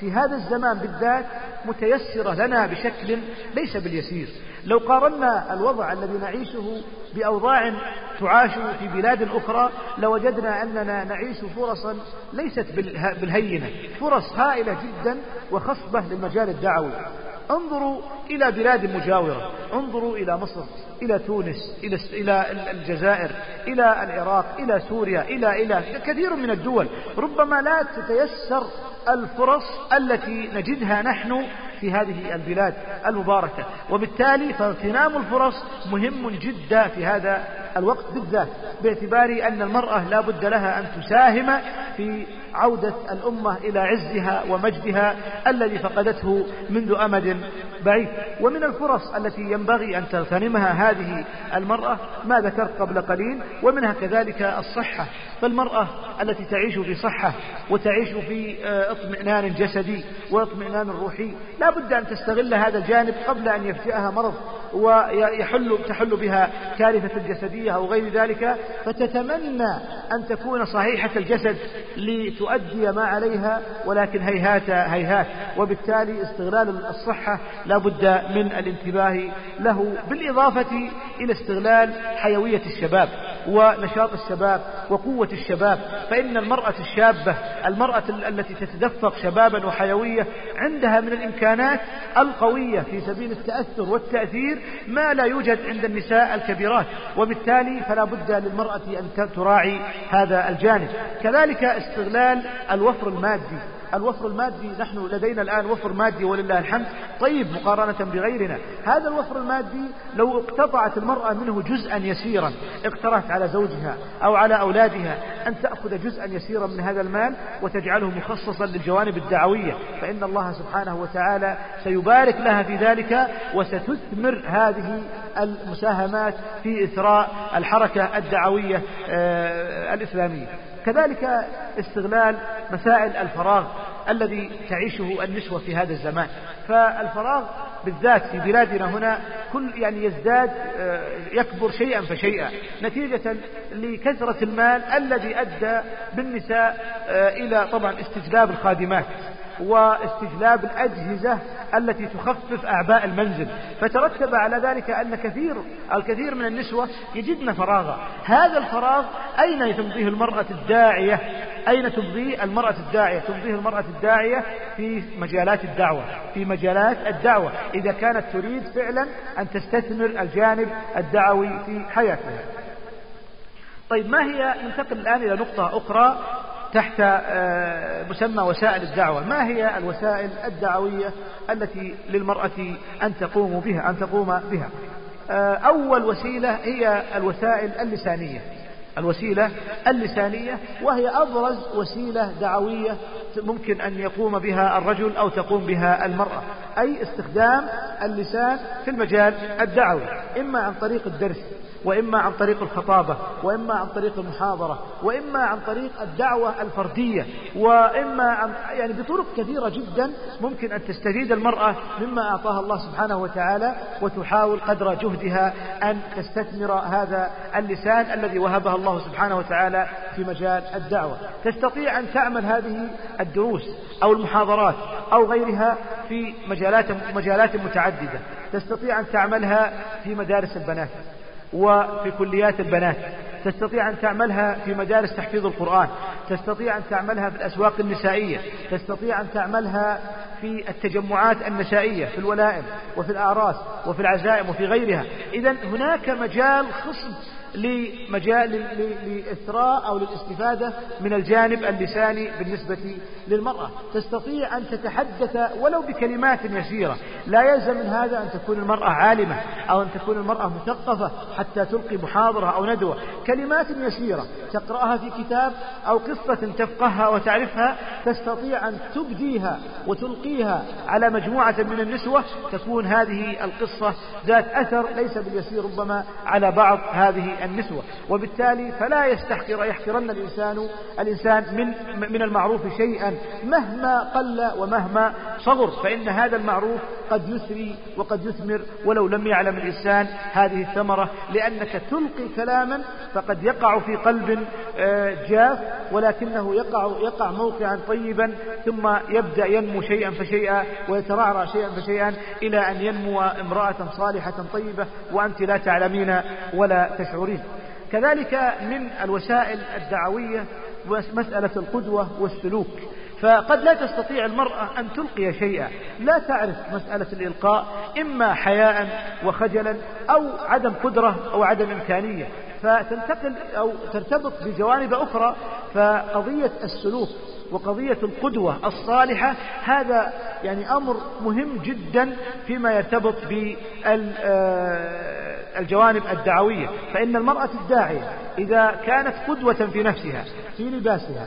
في هذا الزمان بالذات متيسرة لنا بشكل ليس باليسير. لو قارنا الوضع الذي نعيشه بأوضاع تعاش في بلاد أخرى لوجدنا أننا نعيش فرصا ليست بالهينة فرص هائلة جدا وخصبة للمجال الدعوي. انظروا إلى بلاد مجاورة انظروا إلى مصر إلى تونس إلى إلى الجزائر إلى العراق إلى سوريا إلى إلى كثير من الدول. ربما لا تتيسر الفرص التي نجدها نحن في هذه البلاد المباركة. وبالتالي فاغتنام الفرص مهم جدا في هذا الوقت بالذات باعتبار أن المرأة لا بد لها أن تساهم في عودة الأمة إلى عزها ومجدها الذي فقدته منذ أمد بعيد. ومن الفرص التي ينبغي أن تغتنمها هذه المرأة ما ذكرت قبل قليل ومنها كذلك الصحة. فالمرأة التي تعيش في صحة وتعيش في آه، اطمئنان جسدي واطمئنان روحي لا بد أن تستغل هذا الجانب قبل أن يفجأها مرض ويحل تحل بها كارثة الجسدية أو غير ذلك. فتتمنى أن تكون صحيحة الجسد لتؤدي ما عليها ولكن هيهات هيهات. وبالتالي استغلال الصحة لا بد من الانتباه له بالإضافة إلى استغلال حيوية الشباب. ونشاط الشباب وقوة الشباب فإن المرأة الشابة المرأة التي تتدفق شبابا وحيوية عندها من الإمكانات القوية في سبيل التأثر والتأثير ما لا يوجد عند النساء الكبيرات وبالتالي فلا بد للمرأة أن تراعي هذا الجانب. كذلك استغلال الوفر المادي. الوفر المادي نحن لدينا الآن وفر مادي ولله الحمد. طيب مقارنة بغيرنا هذا الوفر المادي لو اقتطعت المرأة منه جزءا يسيرا اقترحت على زوجها أو على أولادها أن تأخذ جزءا يسيرا من هذا المال وتجعله مخصصا للجوانب الدعوية فإن الله سبحانه وتعالى سيبارك لها في ذلك وستثمر هذه المساهمات في إثراء الحركة الدعوية آه، الإسلامية. كذلك استغلال مسائل الفراغ الذي تعيشه النسوة في هذا الزمان. فالفراغ بالذات في بلادنا هنا كل يعني يزداد آه، يكبر شيئا فشيئا. نتيجة لكثرة المال الذي أدى بالنساء آه، إلى طبعا استجلاب الخادمات. واستجلاب الأجهزة التي تخفف أعباء المنزل. فترتب على ذلك أن كثير الكثير من النسوة يجدن فراغا. هذا الفراغ أين تمضيه المرأة الداعية؟ أين تمضيه المرأة الداعية؟ تمضيه المرأة الداعية في مجالات الدعوة في مجالات الدعوة. إذا كانت تريد فعلا أن تستثمر الجانب الدعوي في حياتها. طيب ما هي ننتقل الآن إلى نقطة أخرى تحت آه، مسمى وسائل الدعوة. ما هي الوسائل الدعوية التي للمرأة أن تقوم بها أن تقوم بها؟ آه، أول وسيلة هي الوسائل اللسانية. الوسيلة اللسانية وهي أبرز وسيلة دعوية ممكن أن يقوم بها الرجل أو تقوم بها المرأة. أي استخدام اللسان في المجال الدعوي إما عن طريق الدرس. وإما عن طريق الخطابة وإما عن طريق المحاضرة وإما عن طريق الدعوة الفردية وإما عن يعني بطرق كثيرة جدا ممكن أن تستفيد المرأة مما أعطاها الله سبحانه وتعالى وتحاول قدر جهدها أن تستثمر هذا اللسان الذي وهبها الله سبحانه وتعالى في مجال الدعوة. تستطيع أن تعمل هذه الدروس أو المحاضرات أو غيرها في مجالات مجالات متعددة. تستطيع أن تعملها في مدارس البنات. وفي كليات البنات. تستطيع أن تعملها في مدارس تحفيظ القرآن. تستطيع أن تعملها في الأسواق النسائية. تستطيع أن تعملها في التجمعات النسائية في الولائم وفي الأعراس وفي العزائم وفي غيرها. إذا هناك مجال خصب لمجال للإثراء أو للاستفادة من الجانب اللساني بالنسبة للمرأة. تستطيع أن تتحدث ولو بكلمات يسيرة. لا يلزم من هذا أن تكون المرأة عالمة أو أن تكون المرأة مثقفة حتى تلقي محاضرة أو ندوة. كلمات يسيرة تقرأها في كتاب أو قصة تفقهها وتعرفها تستطيع أن تبديها وتلقيها على مجموعة من النسوة. تكون هذه القصة ذات أثر ليس باليسير ربما على بعض هذه النسوة. وبالتالي فلا يستحقر يحقرن الإنسان الإنسان من من المعروف شيئا مهما قل ومهما صغر فإن هذا المعروف قد يسري وقد يثمر ولو لم يعلم الإنسان هذه الثمرة. لأنك تلقي كلاما فقد يقع في قلب آه، جاف ولكنه يقع يقع موقعا طيبا ثم يبدأ ينمو شيئا فشيئا ويترعرع شيئا فشيئا إلى أن ينمو امرأة صالحة طيبة وأنت لا تعلمين ولا تشعرين. كذلك من الوسائل الدعوية مسألة القدوة والسلوك. فقد لا تستطيع المرأة أن تلقي شيئا. لا تعرف مسألة الإلقاء إما حياء وخجلا أو عدم قدرة أو عدم إمكانية. فتنتقل أو ترتبط بجوانب أخرى. فقضية السلوك وقضية القدوة الصالحة هذا يعني أمر مهم جدا فيما يرتبط بالجوانب الدعوية فإن المرأة الداعية إذا كانت قدوة في نفسها في لباسها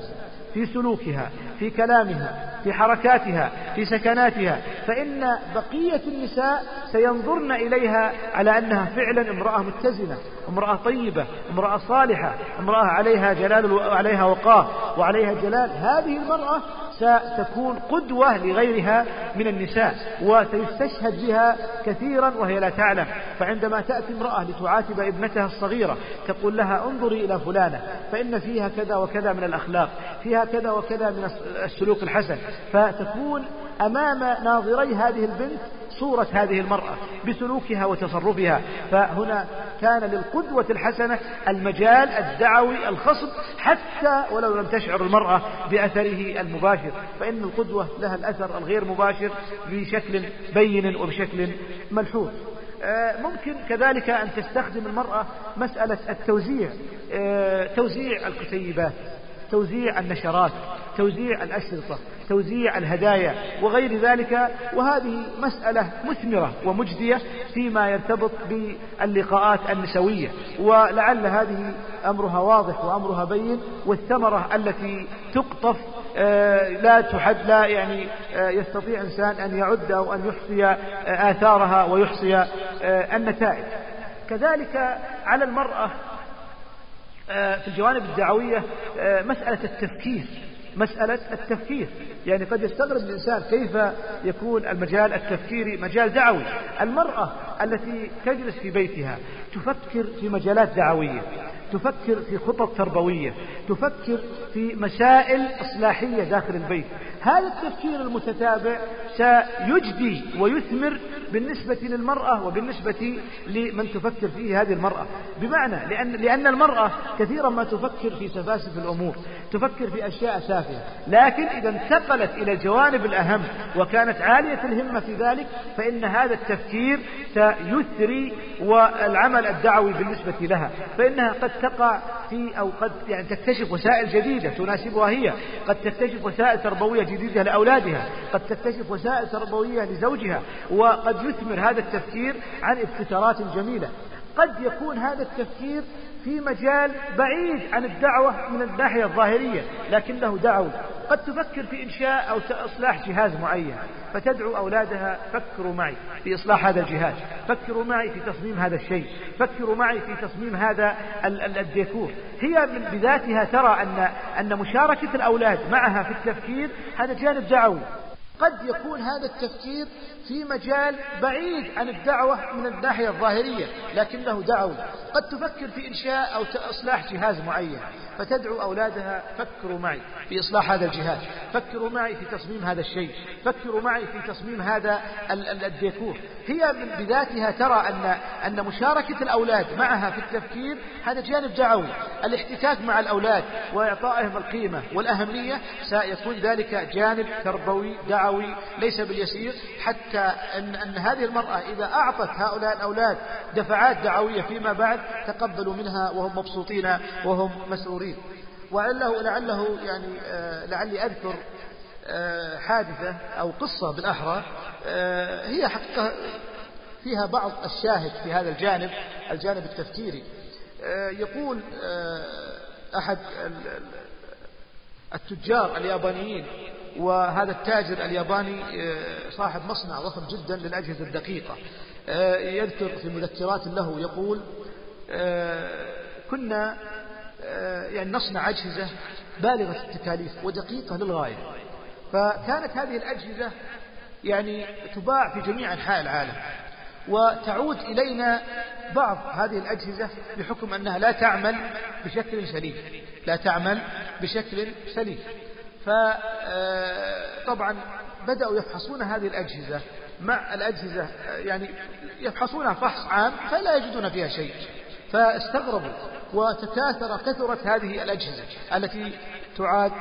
في سلوكها في كلامها في حركاتها في سكناتها فإن بقية النساء سينظرن إليها على أنها فعلا امرأة متزنة امرأة طيبة امرأة صالحة امرأة عليها جلال عليها وقار وعليها جلال. هذه المرأة ستكون قدوة لغيرها من النساء وسيستشهد بها كثيرا وهي لا تعلم. فعندما تأتي امرأة لتعاتب ابنتها الصغيرة تقول لها انظري إلى فلانة فإن فيها كذا وكذا من الأخلاق فيها كذا وكذا من السلوك الحسن. فتكون أمام ناظري هذه البنت صورة هذه المرأة بسلوكها وتصرفها فهنا كان للقدوة الحسنة المجال الدعوي الخصب حتى ولو لم تشعر المرأة بأثره المباشر فإن القدوة لها الأثر الغير مباشر بشكل بين وبشكل ملحوظ. آه، ممكن كذلك أن تستخدم المرأة مسألة التوزيع آه، توزيع الكتيبات. توزيع النشرات توزيع الأشرطة توزيع الهدايا وغير ذلك وهذه مسألة مثمرة ومجدية فيما يرتبط باللقاءات النسوية. ولعل هذه أمرها واضح وأمرها بين والثمرة التي تقطف آه، لا تحد لا يعني آه، يستطيع إنسان أن يعد أو أن يحصي آه، آثارها ويحصي النتائج. كذلك على المرأة في الجوانب الدعوية مسألة التفكير مسألة التفكير. يعني قد يستغرب الإنسان كيف يكون المجال التفكيري مجال دعوي. المرأة التي تجلس في بيتها تفكر في مجالات دعوية. تفكر في خطط تربوية تفكر في مسائل إصلاحية داخل البيت. هذا التفكير المتتابع سيجدي ويثمر بالنسبة للمرأة وبالنسبة لمن تفكر فيه هذه المرأة. بمعنى لأن, لأن المرأة كثيرا ما تفكر في سفاسف الأمور تفكر في أشياء تافهة لكن إذا انتقلت إلى الجوانب الأهم وكانت عالية الهمة في ذلك فإن هذا التفكير سيثري والعمل الدعوي بالنسبة لها فإنها قد تقع في أو قد يعني تكتشف وسائل جديدة تناسبها هي قد تكتشف وسائل تربوية جديدة لأولادها قد تكتشف وسائل تربوية لزوجها وقد يثمر هذا التفكير عن ابتكارات جميلة. قد يكون هذا التفكير في مجال بعيد عن الدعوة من الناحية الظاهرية لكنه دعوي. قد تفكر في إنشاء أو إصلاح جهاز معين فتدعو أولادها فكروا معي في إصلاح هذا الجهاز فكروا معي في تصميم هذا الشيء فكروا معي في تصميم هذا الديكور. هي بذاتها ترى أن, أن مشاركة الأولاد معها في التفكير هذا جانب دعوي. قد يكون هذا التفكير في مجال بعيد عن الدعوة من الناحية الظاهرية لكنه دعوي قد تفكر في إنشاء أو إصلاح جهاز معين فتدعو أولادها فكروا معي في إصلاح هذا الجهاز فكروا معي في تصميم هذا الشيء فكروا معي في تصميم هذا الديكور. هي من بذاتها ترى أن, أن مشاركة الأولاد معها في التفكير هذا جانب دعوي. الاحتكاك مع الأولاد وإعطائهم القيمة والأهمية سيكون ذلك جانب تربوي دعوي ليس باليسير حتى أن, أن هذه المرأة إذا أعطت هؤلاء الأولاد دفعات دعوية فيما بعد تقبلوا منها وهم مبسوطين وهم مسرورين. ولعله لعله يعني آه لعلي أذكر آه حادثة أو قصة بالأحرى آه هي حقيقة فيها بعض الشاهد في هذا الجانب الجانب التفكيري. يقول أحد التجار اليابانيين وهذا التاجر الياباني صاحب مصنع ضخم جدا للأجهزة الدقيقة. يذكر في مذكرات له يقول كنا يعني نصنع أجهزة بالغة التكاليف ودقيقة للغاية. فكانت هذه الأجهزة يعني تباع في جميع أنحاء العالم. وتعود إلينا بعض هذه الأجهزة بحكم أنها لا تعمل بشكل سليم. لا تعمل بشكل سليم. فطبعا بدأوا يفحصون هذه الأجهزة. مع الأجهزة يعني يفحصونها فحص عام فلا يجدون فيها شيء. فاستغربوا وتكاثر كثرت هذه الأجهزة التي تعاد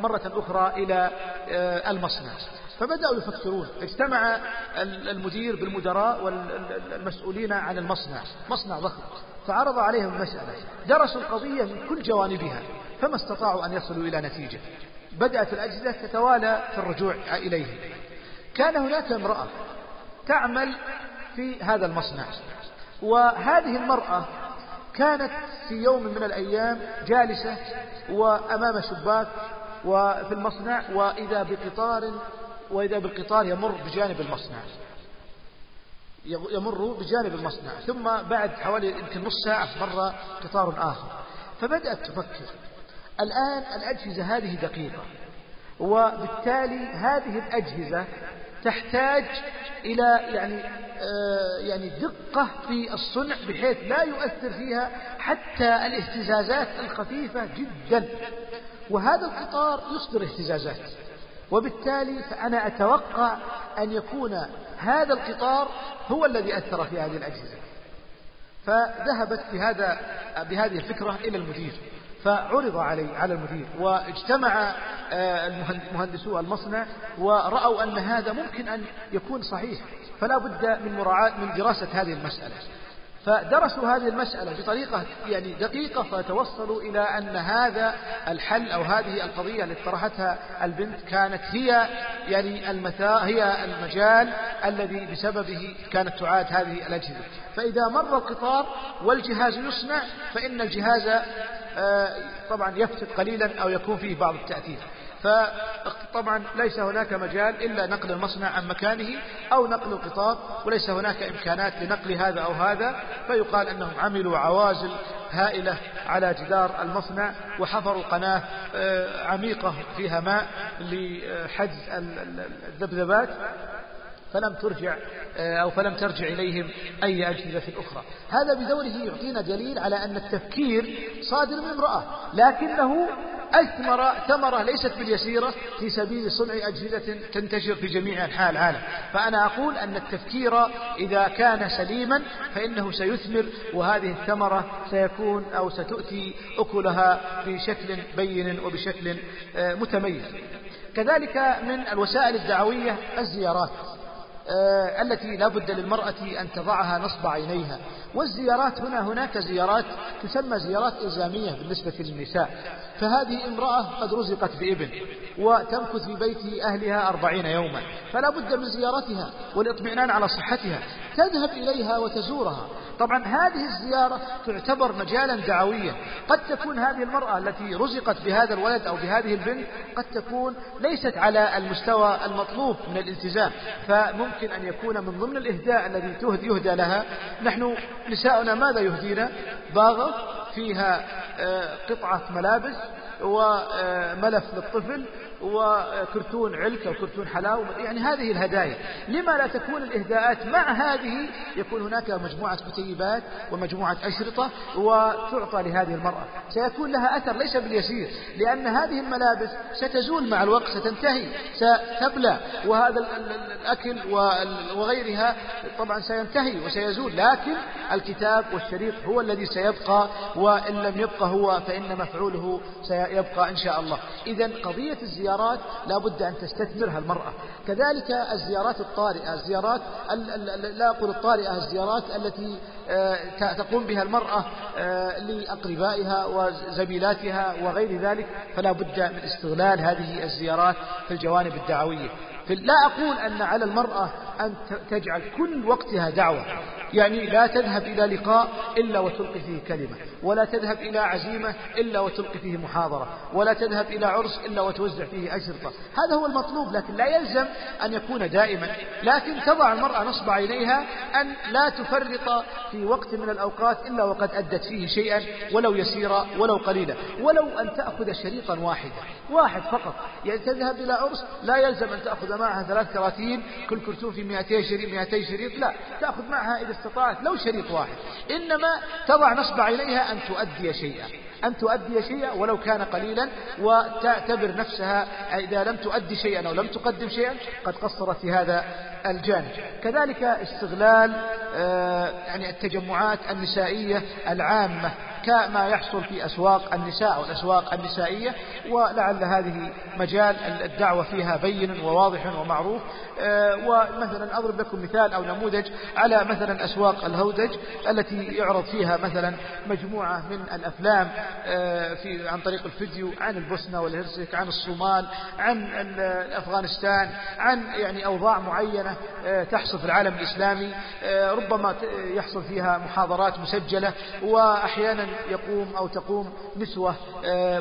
مرة أخرى إلى المصنع. فبدأوا يفكرون. اجتمع المدير بالمدراء والمسؤولين عن المصنع. مصنع ضخم. فعرض عليهم المسألة. درسوا القضية من كل جوانبها. فما استطاعوا أن يصلوا إلى نتيجة. بدأت الأجهزة تتوالى في الرجوع إليه. كان هناك امرأة تعمل في هذا المصنع. وهذه المرأة كانت في يوم من الأيام جالسة وأمام شباك وفي المصنع وإذا بقطار وإذا بالقطار يمر بجانب المصنع. يمر بجانب المصنع ثم بعد حوالي يمكن نص ساعة مر قطار آخر. فبدأت تفكر. الآن الأجهزة هذه دقيقة وبالتالي هذه الأجهزة تحتاج إلى يعني آه يعني دقة في الصنع بحيث لا يؤثر فيها حتى الاهتزازات الخفيفة جدا. وهذا القطار يصدر اهتزازات وبالتالي فأنا أتوقع أن يكون هذا القطار هو الذي أثر في هذه الأجهزة. فذهبت بهذا بهذه الفكرة إلى المدير. فعرض علي على المدير. واجتمع مهندسو المصنع ورأوا أن هذا ممكن أن يكون صحيح. فلا بد من مراعاة من دراسة هذه المسألة. فدرسوا هذه المسألة بطريقة يعني دقيقة فتوصلوا إلى أن هذا الحل أو هذه القضية التي طرحتها البنت كانت هي يعني المثا هي المجال الذي بسببه كانت تعاد هذه الأجهزة. فإذا مر القطار والجهاز يصنع فإن الجهاز طبعا يفتت قليلا أو يكون فيه بعض التأثير. فطبعا ليس هناك مجال إلا نقل المصنع عن مكانه أو نقل القطار وليس هناك إمكانات لنقل هذا أو هذا فيقال أنهم عملوا عوازل هائلة على جدار المصنع وحفروا قناة عميقة فيها ماء لحجز الذبذبات. فلم ترجع أو فلم ترجع إليهم أي أجهزة أخرى. هذا بدوره يعطينا دليل على أن التفكير صادر من امرأة لكنه أثمر ثمرة ليست باليسيرة في سبيل صنع أجهزة تنتشر في جميع أنحاء العالم. فأنا أقول أن التفكير إذا كان سليما فإنه سيثمر وهذه الثمرة سيكون أو ستؤتي أكلها بشكل بين وبشكل متميز. كذلك من الوسائل الدعوية الزيارات. آه، التي لا بد للمرأة أن تضعها نصب عينيها. والزيارات هنا هناك زيارات تسمى زيارات إلزامية بالنسبة للنساء. فهذه امرأة قد رزقت بابن وتمكث في بيت أهلها أربعين يوما. فلا بد من زيارتها والإطمئنان على صحتها. تذهب إليها وتزورها. طبعا هذه الزيارة تعتبر مجالا دعويا. قد تكون هذه المرأة التي رزقت بهذا الولد أو بهذه البنت قد تكون ليست على المستوى المطلوب من الالتزام. فممكن أن يكون من ضمن الإهداء الذي يهدى لها. نحن نساؤنا ماذا يهدينا؟ باغة فيها آه، قطعة ملابس وملف للطفل وكرتون علك أو كرتون حلاوة. يعني هذه الهدايا. لما لا تكون الإهداءات مع هذه يكون هناك مجموعة كتيبات ومجموعة أشرطة وتعطى لهذه المرأة. سيكون لها أثر ليس باليسير لأن هذه الملابس ستزول مع الوقت ستنتهي ستبلى. وهذا الأكل وغيرها طبعا سينتهي وسيزول لكن الكتاب والشريط هو الذي سيبقى وإن لم يبقى هو فإن مفعوله سيبقى إن شاء الله. إذا قضية الزيارات لا بد أن تستثمرها المرأة. كذلك الزيارات الطارئة الزيارات لا أقول الطارئة الزيارات التي آه، تقوم بها المرأة آه، لأقربائها وزميلاتها وغير ذلك فلا بد من استغلال هذه الزيارات في الجوانب الدعوية. لا أقول أن على المرأة أن تجعل كل وقتها دعوة. يعني لا تذهب إلى لقاء إلا وتلقي فيه كلمة ولا تذهب إلى عزيمة إلا وتلقي فيه محاضرة ولا تذهب إلى عرس إلا وتوزع فيه أشرطة هذا هو المطلوب لكن لا يلزم أن يكون دائما. لكن تضع المرأة نصب عينيها أن لا تفرط في وقت من الأوقات إلا وقد أدت فيه شيئا ولو يسيرا ولو قليلا. ولو أن تأخذ شريطا واحدا واحد فقط. يعني تذهب إلى عرس لا يلزم أن تأخذ معها ثلاث كراتين كل كرتون في 200 شريط 200 شريط لا. تأخذ معها إذا استطاعت لو شريط واحد. إنما تضع نصب عينيها أن تؤدي شيئا أن تؤدي شيئا ولو كان قليلا وتعتبر نفسها إذا لم تؤدي شيئا أو لم تقدم شيئا قد قصرت في هذا الجانب. كذلك استغلال آه، يعني التجمعات النسائية العامة. كما يحصل في أسواق النساء أو الأسواق النسائية ولعل هذه مجال الدعوة فيها بين وواضح ومعروف. آه، ومثلا أضرب لكم مثال أو نموذج على مثلا أسواق الهودج التي يعرض فيها مثلا مجموعة من الأفلام آه، في عن طريق الفيديو عن البوسنة والهرسك عن الصومال عن أفغانستان عن يعني أوضاع معينة آه، تحصل في العالم الإسلامي. ربما يحصل فيها محاضرات مسجلة وأحيانا يقوم أو تقوم نسوة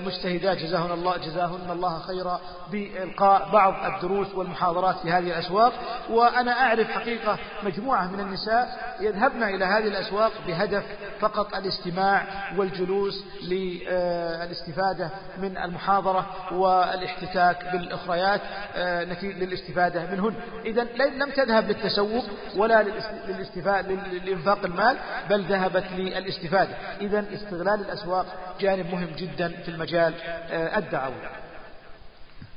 مجتهدات. جزاهن الله جزاهن الله خيرا بإلقاء بعض الدروس والمحاضرات في هذه الأسواق. وأنا أعرف حقيقة مجموعة من النساء يذهبن إلى هذه الأسواق بهدف فقط الاستماع والجلوس للاستفادة من المحاضرة والاحتكاك بالأخريات آه، للاستفادة منهن. إذا لم تذهب للتسوق ولا لإنفاق المال بل ذهبت للاستفادة. إذا استغلال الأسواق جانب مهم جدا في المجال آه، الدعوي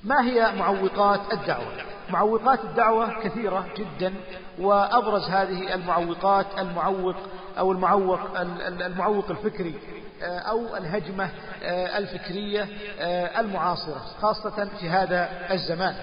ما هي معوقات الدعوة؟ معوقات الدعوة كثيرة جدا وأبرز هذه المعوقات المعوق أو المعوق المعوق الفكري آه، أو الهجمة آه، الفكرية المعاصرة خاصة في هذا الزمان.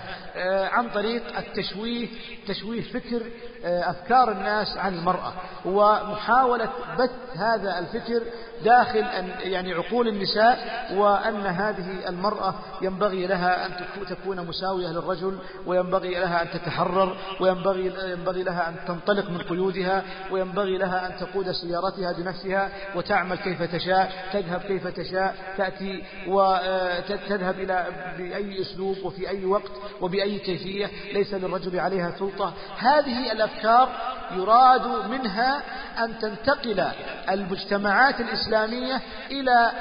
عن طريق التشويه تشويه فكر أفكار الناس عن المرأة. ومحاولة بث هذا الفكر داخل يعني عقول النساء وأن هذه المرأة ينبغي لها أن تكون مساوية للرجل وينبغي لها أن تتحرر وينبغي ينبغي لها أن تنطلق من قيودها وينبغي لها أن تقود سيارتها بنفسها وتعمل كيف تشاء تذهب كيف تشاء تأتي وتذهب إلى بأي أسلوب وفي أي وقت وبأي كيفية ليس للرجل عليها سلطة. هذه الأفكار يراد منها أن تنتقل المجتمعات الإسلامية إلى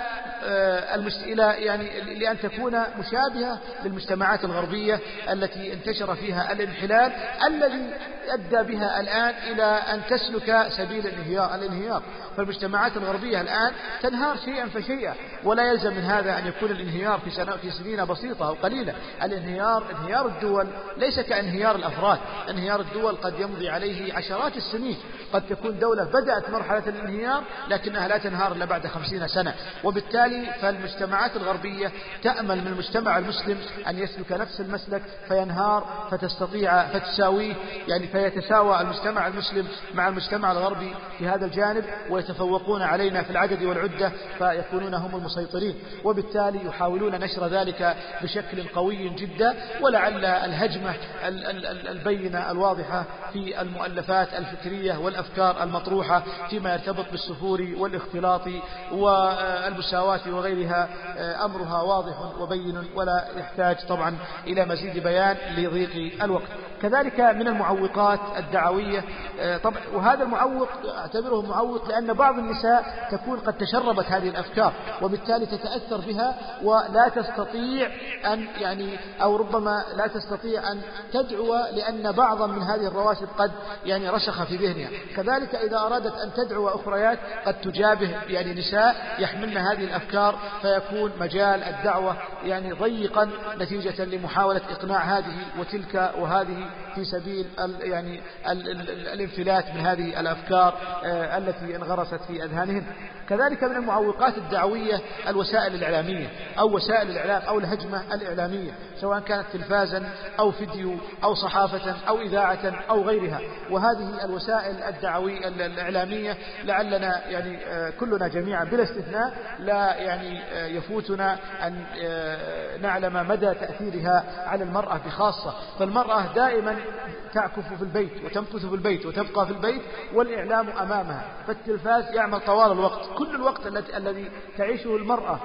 إلى يعني لأن تكون مشابهة للمجتمعات الغربية التي انتشر فيها الانحلال الذي أدى بها الآن إلى أن تسلك سبيل الانهيار الانهيار. فالمجتمعات الغربية الآن تنهار شيئا فشيئا ولا يلزم من هذا أن يكون الانهيار في سنة في سنين بسيطة أو قليلة. الانهيار انهيار الدول ليس كانهيار الأفراد. انهيار الدول قد يمضي عليه عشرات السنين. قد تكون دولة بدأت مرحلة الانهيار لكنها لا تنهار إلا بعد خمسين سنة. وبالتالي فالمجتمعات الغربية تأمل من المجتمع المسلم أن يسلك نفس المسلك فينهار فتستطيع فتساويه يعني فيتساوى المجتمع المسلم مع المجتمع الغربي في هذا الجانب ويتفوقون علينا في العدد والعدة فيكونون هم المسيطرين. وبالتالي يحاولون نشر ذلك بشكل قوي جدا ولعل الهجمة البينة الواضحة في المؤلفات الفكرية والأفكار المطروحة فيما يرتبط بالسفور والاختلاط والمساواة وغيرها أمرها واضح وبين ولا يحتاج طبعا إلى مزيد بيان لضيق الوقت. كذلك من المعوقات الدعوية طبعا وهذا المعوق أعتبره معوق لأن بعض النساء تكون قد تشربت هذه الأفكار وبالتالي تتأثر بها ولا تستطيع أن يعني أو ربما لا تستطيع أن تدعو لأن بعضا من هذه الرواسب قد يعني رسخ في ذهنها. كذلك إذا أرادت أن تدعو أخريات قد تجابه يعني نساء يحملن هذه الأفكار فيكون مجال الدعوة يعني ضيقا نتيجة لمحاولة إقناع هذه وتلك وهذه في سبيل ال يعني ال ال الانفلات من هذه الأفكار آه، التي انغرست في أذهانهم. كذلك من المعوقات الدعوية الوسائل الإعلامية أو وسائل الإعلام أو الهجمة الإعلامية سواء كانت تلفازا أو فيديو أو صحافة أو إذاعة أو غيرها. وهذه الوسائل الدعوية الإعلامية لعلنا يعني آه، كلنا جميعا بلا استثناء لا يعني آه، يفوتنا أن آه، نعلم مدى تأثيرها على المرأة بخاصة. فالمرأة دائما تعكف في البيت وتمكث في البيت وتبقى في البيت والإعلام أمامها. فالتلفاز يعمل طوال الوقت. كل الوقت الذي تعيشه المرأة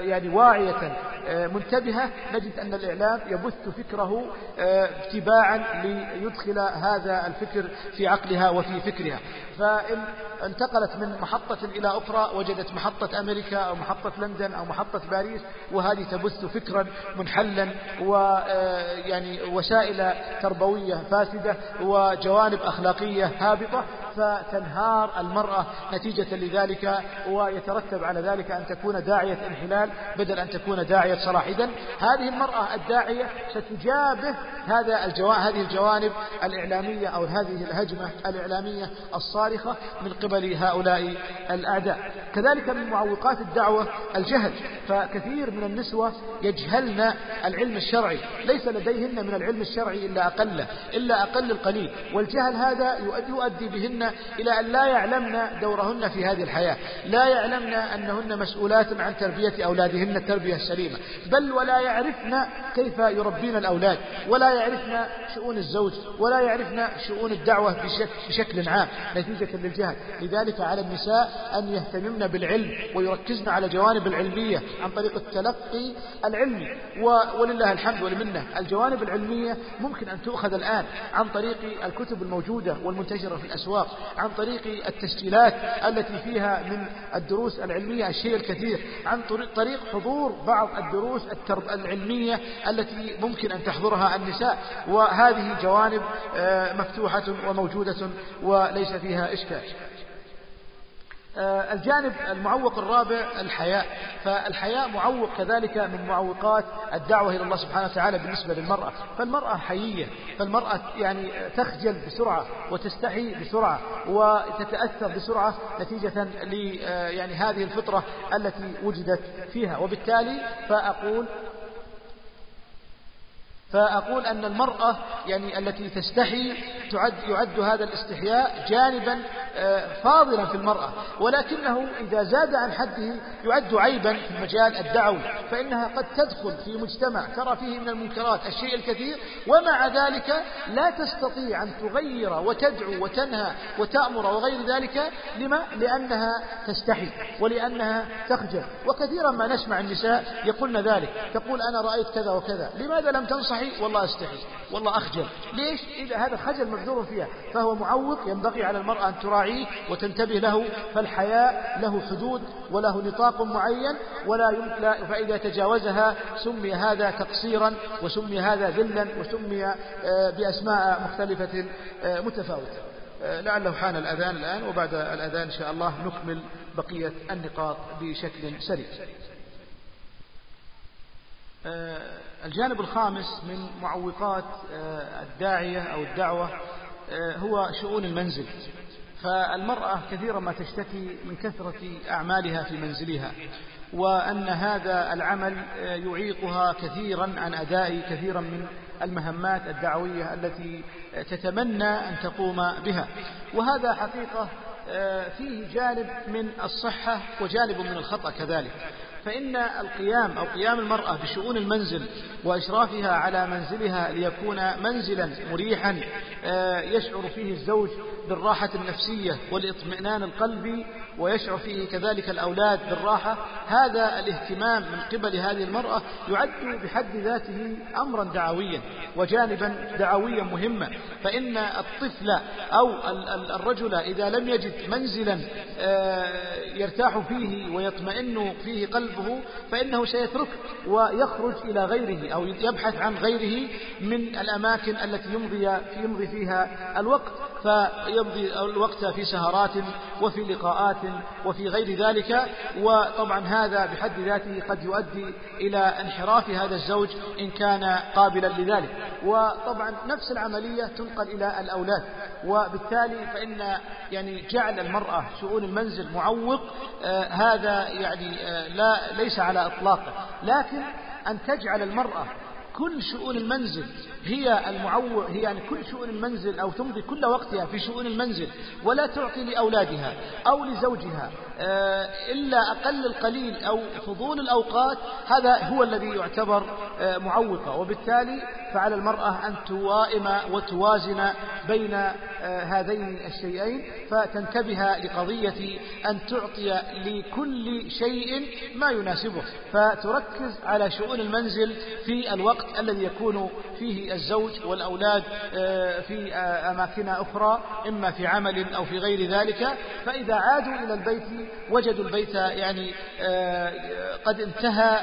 يعني واعية منتبهة نجد أن الإعلام يبث فكره اتباعا ليدخل هذا الفكر في عقلها وفي فكرها. فإن انتقلت من محطة إلى أخرى وجدت محطة أمريكا أو محطة لندن أو محطة باريس وهذه تبث فكرا منحلا ويعني وسائل تربوية فاسدة وجوانب أخلاقية هابطة. فتنهار المرأة نتيجة لذلك ويترتب على ذلك أن تكون داعية انحلال بدل أن تكون داعية صلاح. إذن هذه المرأة الداعية ستجابه هذا الجو... هذه الجوانب الإعلامية أو هذه الهجمة الإعلامية الصارخة من قبل هؤلاء الأعداء. كذلك من معوقات الدعوة الجهل. فكثير من النسوة يجهلن العلم الشرعي. ليس لديهن من العلم الشرعي إلا أقل إلا أقل القليل. والجهل هذا يؤدي بهن إلى أن لا يعلمن دورهن في هذه الحياة. لا يعلمن أنهن مسؤولات عن تربية أولادهن التربية السليمة. بل ولا يعرفن كيف يربين الأولاد ولا يعرفن شؤون الزوج ولا يعرفن شؤون الدعوة بشكل عام. نتيجة للجهل. لذلك على النساء أن يهتممن بالعلم ويركزن على جوانب العلمية عن طريق التلقي العلمي ولله الحمد والمنة الجوانب العلمية ممكن أن تؤخذ الآن عن طريق الكتب الموجودة والمنتشرة في الأسواق. عن طريق التسجيلات التي فيها من الدروس العلمية الشيء الكثير عن طريق حضور بعض الدروس العلمية التي ممكن أن تحضرها النساء. وهذه جوانب آه، مفتوحة وموجودة وليس فيها إشكال. الجانب المعوق الرابع الحياء. فالحياء معوق كذلك من معوقات الدعوة إلى الله سبحانه وتعالى بالنسبة للمرأة. فالمرأة حيية. فالمرأة يعني تخجل بسرعة وتستحي بسرعة وتتأثر بسرعة نتيجة ل آه، يعني هذه الفطرة التي وجدت فيها. وبالتالي فأقول فأقول أن المرأة يعني التي تستحي تعد يعد هذا الاستحياء جانبا آه، فاضلا في المرأة. ولكنه إذا زاد عن حده يعد عيبا في المجال الدعوي فإنها قد تدخل في مجتمع ترى فيه من المنكرات الشيء الكثير. ومع ذلك لا تستطيع أن تغير وتدعو وتنهى وتأمر وغير ذلك. لما؟ لأنها تستحي ولأنها تخجل. وكثيرا ما نسمع النساء يقولن ذلك تقول أنا رأيت كذا وكذا لماذا لم تنصحي والله أستحي. والله أخجل. ليش؟ إذا هذا خجل مقدور فيها. فهو معوق ينبغي على المرأة أن تراعيه وتنتبه له فالحياء له حدود وله نطاق معين ولا يمكن فإذا تجاوزها سمي هذا تقصيرا وسمي هذا ذلا وسمي آه، بأسماء مختلفة آه، متفاوتة. آه، لعله حان الأذان الآن وبعد الأذان إن شاء الله نكمل بقية النقاط بشكل سريع. الجانب الخامس من معوقات الداعية أو الدعوة هو شؤون المنزل. فالمرأة كثيرا ما تشتكي من كثرة أعمالها في منزلها وأن هذا العمل يعيقها كثيرا عن أداء كثيرا من المهمات الدعوية التي تتمنى أن تقوم بها. وهذا حقيقة فيه جانب من الصحة وجانب من الخطأ كذلك. فإن القيام أو قيام المرأة بشؤون المنزل وإشرافها على منزلها ليكون منزلا مريحا آه، يشعر فيه الزوج بالراحة النفسية والإطمئنان القلبي ويشعر فيه كذلك الأولاد بالراحة. هذا الاهتمام من قبل هذه المرأة يعد بحد ذاته أمرا دعويا وجانبا دعويا مهما. فإن الطفل أو الرجل إذا لم يجد منزلا آه، يرتاح فيه ويطمئن فيه قلبه فإنه سيترك ويخرج إلى غيره أو يبحث عن غيره من الأماكن التي يمضي يمضي فيها الوقت. فيمضي الوقت في سهرات وفي لقاءات وفي غير ذلك وطبعا هذا بحد ذاته قد يؤدي إلى انحراف هذا الزوج إن كان قابلا لذلك. وطبعا نفس العملية تنقل إلى الأولاد. وبالتالي فإن يعني جعل المرأة شؤون المنزل معوق آه هذا يعني آه لا ليس على إطلاقه. لكن أن تجعل المرأة كل شؤون المنزل هي المعوق هي يعني كل شؤون المنزل أو تمضي كل وقتها في شؤون المنزل ولا تعطي لأولادها أو لزوجها آه، إلا أقل القليل أو فضول الأوقات هذا هو الذي يعتبر آه، معوقة. وبالتالي فعلى المرأة أن توائم وتوازن بين آه، هذين الشيئين فتنتبه لقضية أن تعطي لكل شيء ما يناسبه فتركز على شؤون المنزل في الوقت الذي يكون فيه الزوج والأولاد في أماكن أخرى إما في عمل أو في غير ذلك. فإذا عادوا إلى البيت وجدوا البيت يعني آه، قد انتهى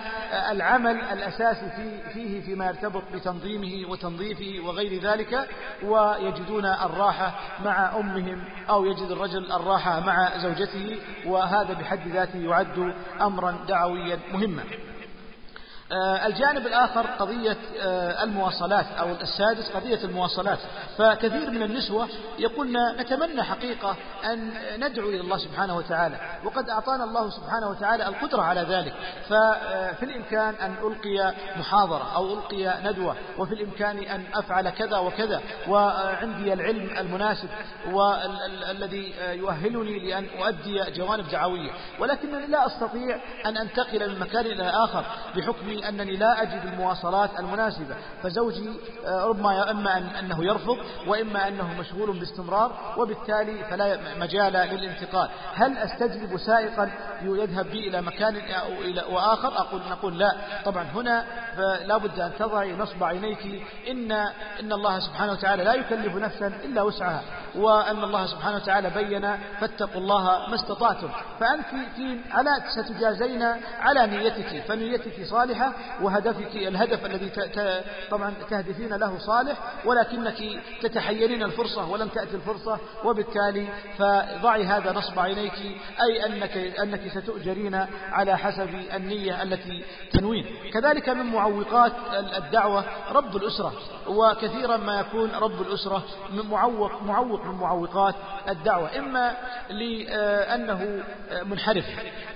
العمل الأساسي فيه فيما يرتبط بتنظيمه وتنظيفه وغير ذلك ويجدون الراحة مع أمهم أو يجد الرجل الراحة مع زوجته وهذا بحد ذاته يعد أمرا دعويا مهما. آه، الجانب الآخر قضية آه، المواصلات أو السادس قضية المواصلات. فكثير من النسوة يقولن نتمنى حقيقة أن ندعو إلى الله سبحانه وتعالى وقد أعطانا الله سبحانه وتعالى القدرة على ذلك. ففي الإمكان أن ألقي محاضرة أو ألقي ندوة وفي الإمكان أن أفعل كذا وكذا وعندي العلم المناسب والذي يؤهلني لأن أؤدي جوانب دعوية. ولكنني لا أستطيع أن أنتقل من مكان إلى آخر بحكم أنني لا أجد المواصلات المناسبة فزوجي آه، ربما إما أنه يرفض وإما أنه مشغول باستمرار وبالتالي فلا مجال للانتقال. هل أستجلب سائقا؟ يذهب بي إلى مكان أو إلى وآخر؟ أقول نقول لا. طبعا هنا فلا بد أن تضعي نصب عينيك. إن إن الله سبحانه وتعالى لا يكلف نفسا إلا وسعها. وأن الله سبحانه وتعالى بين فاتقوا الله ما استطعتم. فأنت في على ستجازين على نيتك فنيتك صالحة وهدفك الهدف الذي طبعا تهدفين له صالح ولكنك تتحيرين الفرصة ولم تأتي الفرصة وبالتالي فضعي هذا نصب عينيك أي أنك, أنك ستؤجرين على حسب النية التي تنوين. كذلك من معوقات الدعوة رب الأسرة وكثيرا ما يكون رب الأسرة معوق معوق من معوقات الدعوة إما لأنه منحرف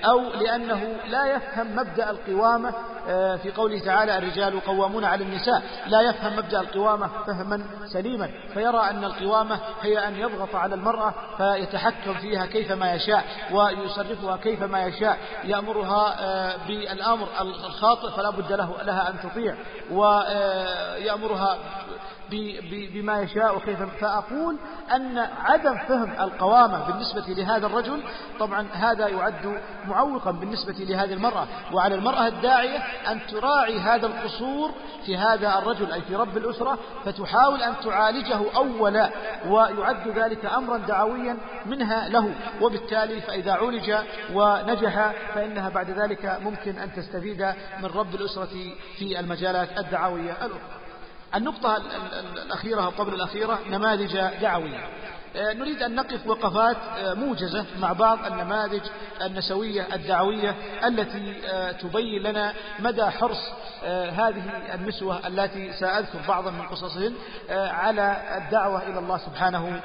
أو لأنه لا يفهم مبدأ القوامة آه، في قوله تعالى الرجال قوامون على النساء. لا يفهم مبدأ القوامة فهما سليما فيرى أن القوامة هي أن يضغط على المرأة فيتحكم فيها كيفما يشاء ويصرفها كيفما يشاء يأمرها آه، بالأمر الخاطئ فلا بد له لها أن تطيع ويأمرها بما يشاء وكيف فأقول أن عدم فهم القوامة بالنسبة لهذا الرجل طبعا هذا يعد معوقا بالنسبة لهذه المرأة. وعلى المرأة الداعية أن تراعي هذا القصور في هذا الرجل أي في رب الأسرة فتحاول أن تعالجه أولا ويعد ذلك أمرا دعويا منها له. وبالتالي فإذا عولج ونجح فإنها بعد ذلك ممكن أن تستفيد من رب الأسرة في المجالات الدعوية الأخرى. النقطة الأخيرة قبل الأخيرة نماذج دعوية. آه، نريد أن نقف وقفات آه، موجزة مع بعض النماذج النسوية الدعوية التي تبين لنا مدى حرص هذه النسوة التي سأذكر بعضا من قصصهن على الدعوة إلى الله سبحانه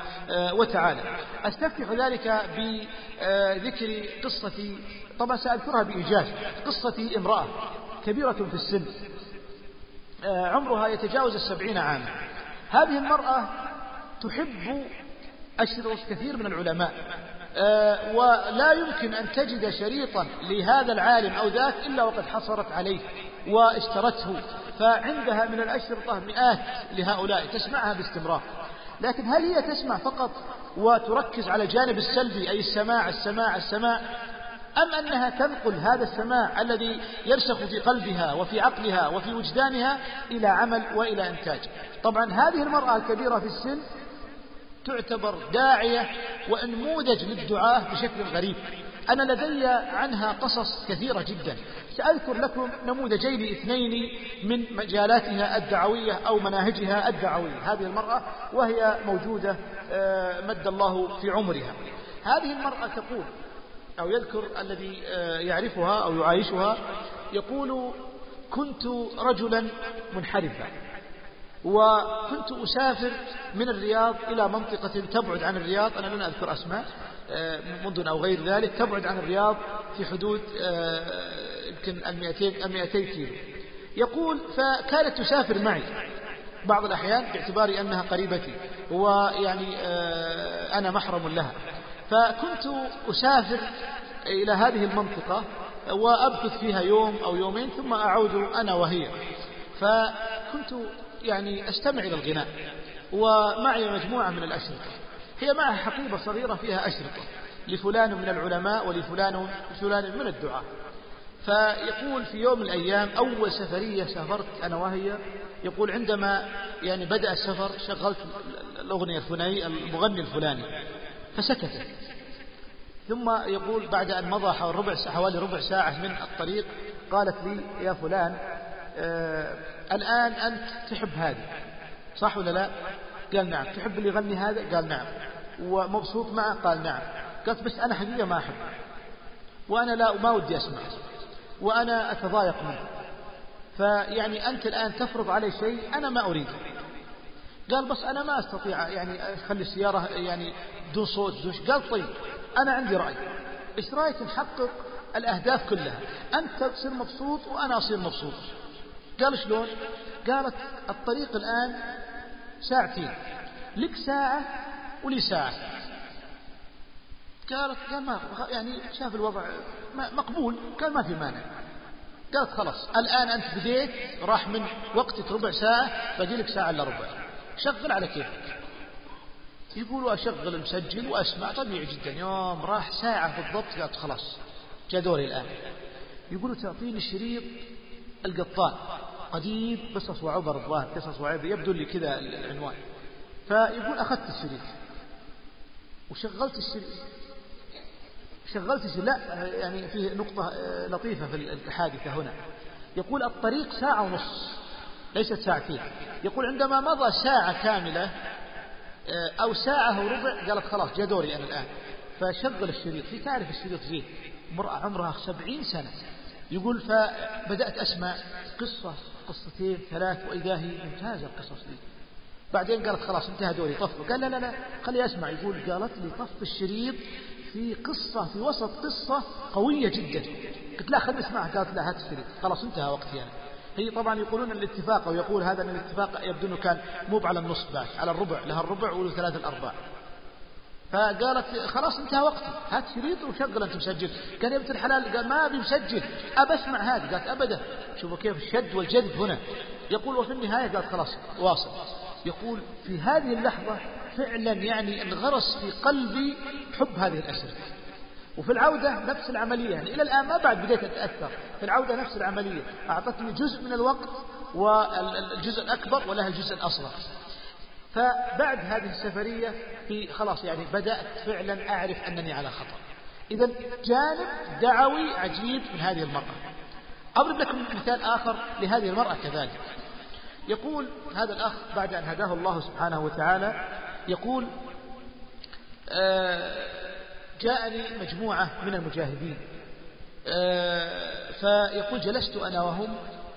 وتعالى. أستفتح ذلك بذكر قصة طبعا سأذكرها بإيجاز قصة امرأة كبيرة في السن. عمرها يتجاوز السبعين عاما. هذه المرأة تحب أشرط كثير من العلماء أه ولا يمكن أن تجد شريطا لهذا العالم أو ذاك إلا وقد حصلت عليه واشترته. فعندها من الأشرطة مئات لهؤلاء تسمعها باستمرار. لكن هل هي تسمع فقط وتركز على الجانب السلبي أي السماع السماع السماع؟ أم أنها تنقل هذا السماع الذي يرسخ في قلبها وفي عقلها وفي وجدانها إلى عمل وإلى إنتاج؟ طبعا هذه المرأة الكبيرة في السن تعتبر داعية ونموذج للدعاة بشكل غريب. أنا لدي عنها قصص كثيرة جدا. سأذكر لكم نموذجين اثنين من مجالاتها الدعوية أو مناهجها الدعوية. هذه المرأة وهي موجودة آه، مد الله في عمرها. هذه المرأة تقول أو يذكر الذي آه، يعرفها أو يعايشها يقول كنت رجلا منحرفا وكنت أسافر من الرياض إلى منطقة تبعد عن الرياض أنا لن أذكر أسماء آه، مدن أو غير ذلك تبعد عن الرياض في حدود آه، يمكن المئتين, المئتين كيلو. يقول فكانت تسافر معي بعض الأحيان باعتبار أنها قريبتي ويعني أنا محرم لها. فكنت أسافر إلى هذه المنطقة وأبث فيها يوم أو يومين ثم أعود أنا وهي. فكنت يعني أستمع إلى الغناء ومعي مجموعة من الأشرطة. هي معها حقيبة صغيرة فيها أشرطة لفلان من العلماء ولفلان فلان من الدعاء فيقول في يوم من الأيام أول سفرية سافرت أنا وهي يقول عندما يعني بدأ السفر شغلت الأغنية الفلانية المغني الفلاني. فسكتت ثم يقول بعد أن مضى حوالي ربع ساعة من الطريق قالت لي يا فلان آه الآن أنت تحب هذا صح ولا لا؟ قال نعم. تحب اللي يغني هذا؟ قال نعم. ومبسوط معه؟ قال نعم. قالت بس أنا حقيقة ما أحب وأنا لا ما ودي أسمع وأنا أتضايق منه فيعني أنت الآن تفرض علي شيء أنا ما أريده. قال بس أنا ما أستطيع يعني أخلي السيارة يعني بدون صوت بدون قال طيب أنا عندي رأي. إيش رأيك نحقق الأهداف كلها؟ أنت تصير مبسوط وأنا أصير مبسوط. قال شلون؟ قالت الطريق الآن ساعتين. لك ساعة ولي ساعة. قالت قال ما يعني شاف الوضع مقبول. قال ما في مانع. قالت خلاص الآن أنت بديت راح من وقتك ربع ساعة باقي لك ساعة إلا ربع. شغل على كيفك. يقولوا أشغل المسجل وأسمع. طبيعي جدا. يوم راح ساعة بالضبط قالت خلاص جاء دوري الآن. يقولوا تعطيني شريط القطان قديم قصص وعبر الظاهر قصص وعبر يبدو لي كذا العنوان. فيقول أخذت الشريط. وشغلت الشريط. شغلت الشريط. لا يعني فيه نقطة لطيفة في الحادثة هنا. يقول الطريق ساعة ونص ليست ساعتين. يقول عندما مضى ساعة كاملة آه، أو ساعة وربع قالت خلاص جاء دوري أنا الآن. فشغل الشريط. هي تعرف الشريط زين؟ امرأة عمرها سبعين سنة. يقول فبدأت أسمع قصة قصتين ثلاث وإذا هي ممتازة القصص دي. بعدين قالت خلاص انتهى دوري طفه قال لا لا لا خلي أسمع. يقول قالت لي طف الشريط في قصة في وسط قصة قوية جدا. قلت لا خلي أسمعها. قالت لا هات الشريط. خلاص انتهى وقتي أنا. هي طبعا يقولون الاتفاق أو يقول هذا أن الاتفاق يبدو أنه كان مو على النص بعد على الربع لها الربع وله ثلاث الأرباع فقالت خلاص انتهى وقتي. هات شريط وشغل أنت مسجل. قال يا بنت الحلال قال ما أبي مسجل. أبى أسمع هذه. قالت ابدا. شوفوا كيف الشد والجذب هنا. يقول وفي النهاية قالت خلاص واصل. يقول في هذه اللحظة فعلا يعني انغرس في قلبي حب هذه الأسرة. وفي العودة نفس العملية. يعني إلى الآن ما بعد بديت أتأثر. في العودة نفس العملية. أعطتني جزء من الوقت والجزء الأكبر ولها الجزء الأصغر. فبعد هذه السفرية في خلاص يعني بدأت فعلا أعرف أنني على خطر إذا جانب دعوي عجيب من هذه المرأة. أضرب لكم مثال آخر لهذه المرأة كذلك. يقول هذا الأخ بعد أن هداه الله سبحانه وتعالى يقول آه، جاءني مجموعة من المجاهدين. آه، فيقول جلست أنا وهم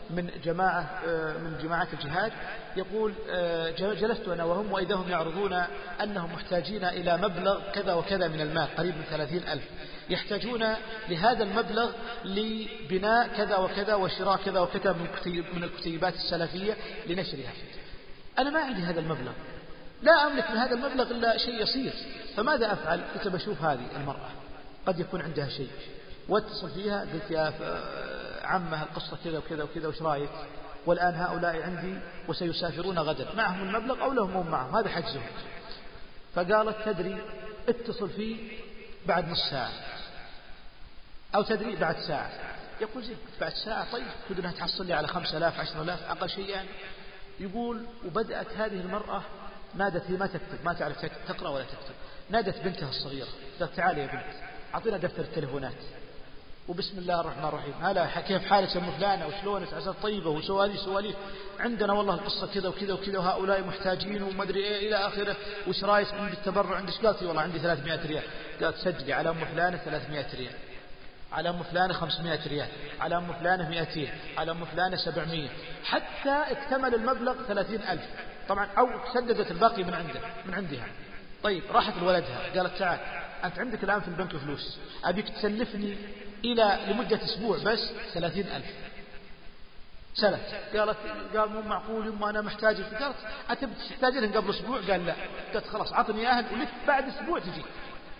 من جماعة آه، من جماعات الجهاد. يقول آه، جلست أنا وهم وإذا هم يعرضون أنهم محتاجين إلى مبلغ كذا وكذا من المال قريب من ثلاثين ألف. يحتاجون لهذا المبلغ لبناء كذا وكذا وشراء كذا وكذا من الكتيبات السلفية لنشرها. أنا ما عندي هذا المبلغ. لا أملك من هذا المبلغ إلا شيء يسير فماذا أفعل؟ قلت بشوف هذه المرأة. قد يكون عندها شيء. واتصل فيها قلت يا عمه القصة كذا وكذا وكذا وش رأيك؟ والآن هؤلاء عندي وسيسافرون غدا. معهم المبلغ أو لهم معهم؟ هذا حجزهم. فقالت تدري اتصل فيه بعد نص ساعة. أو تدري بعد ساعة. يقول زين بعد ساعة؟ طيب كنت تحصل لي على خمسة آلاف عشرة آلاف أقل شيء يعني. يقول وبدأت هذه المرأة نادت هي ما تكتب ما تعرف تقرأ ولا تكتب. نادت بنتها الصغيرة قالت تعالي يا بنت أعطينا دفتر التليفونات. وبسم الله الرحمن الرحيم. هلا كيف حالك يا أم فلانة وشلونك عسى طيبة وسواليف سواليف. عندنا والله القصة كذا وكذا وكذا وهؤلاء محتاجين وما ادري إيه إلى آخره. وش رايك عندي التبرع عندك قالت والله عندي 300 ريال. قالت سجلي على أم فلانة 300 ريال. على أم فلانة 500 ريال. على أم فلانة 200 على أم فلانة 700 حتى اكتمل المبلغ 30000 طبعا أو سددت الباقي من عنده من عندها. طيب راحت لولدها قالت تعال أنت عندك الآن في البنك فلوس. أبيك تسلفني إلى لمدة أسبوع بس ثلاثين ألف. سلف. قالت قال مو معقول يما أنا محتاج. قالت أتبي تحتاجين قبل أسبوع؟ قال لا. قالت خلاص عطني إياها ولك بعد أسبوع تجي.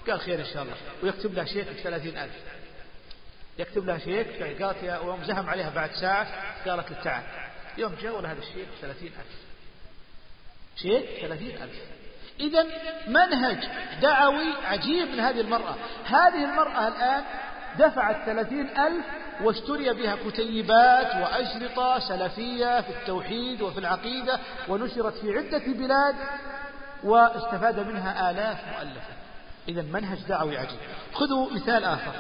قال خير إن شاء الله. ويكتب لها شيك بثلاثين ألف. يكتب لها شيك قالت يا ويوم زهم عليها بعد ساعة. قالت تعال يوم جاء ولا هذا الشيك بثلاثين ألف. شيك ثلاثين ألف. إذا منهج دعوي عجيب من هذه المرأة. هذه المرأة الآن دفعت ثلاثين ألف واشتري بها كتيبات وأشرطة سلفية في التوحيد وفي العقيدة ونشرت في عدة بلاد واستفاد منها آلاف مؤلفة. إذا منهج دعوي عجيب. خذوا مثال آخر.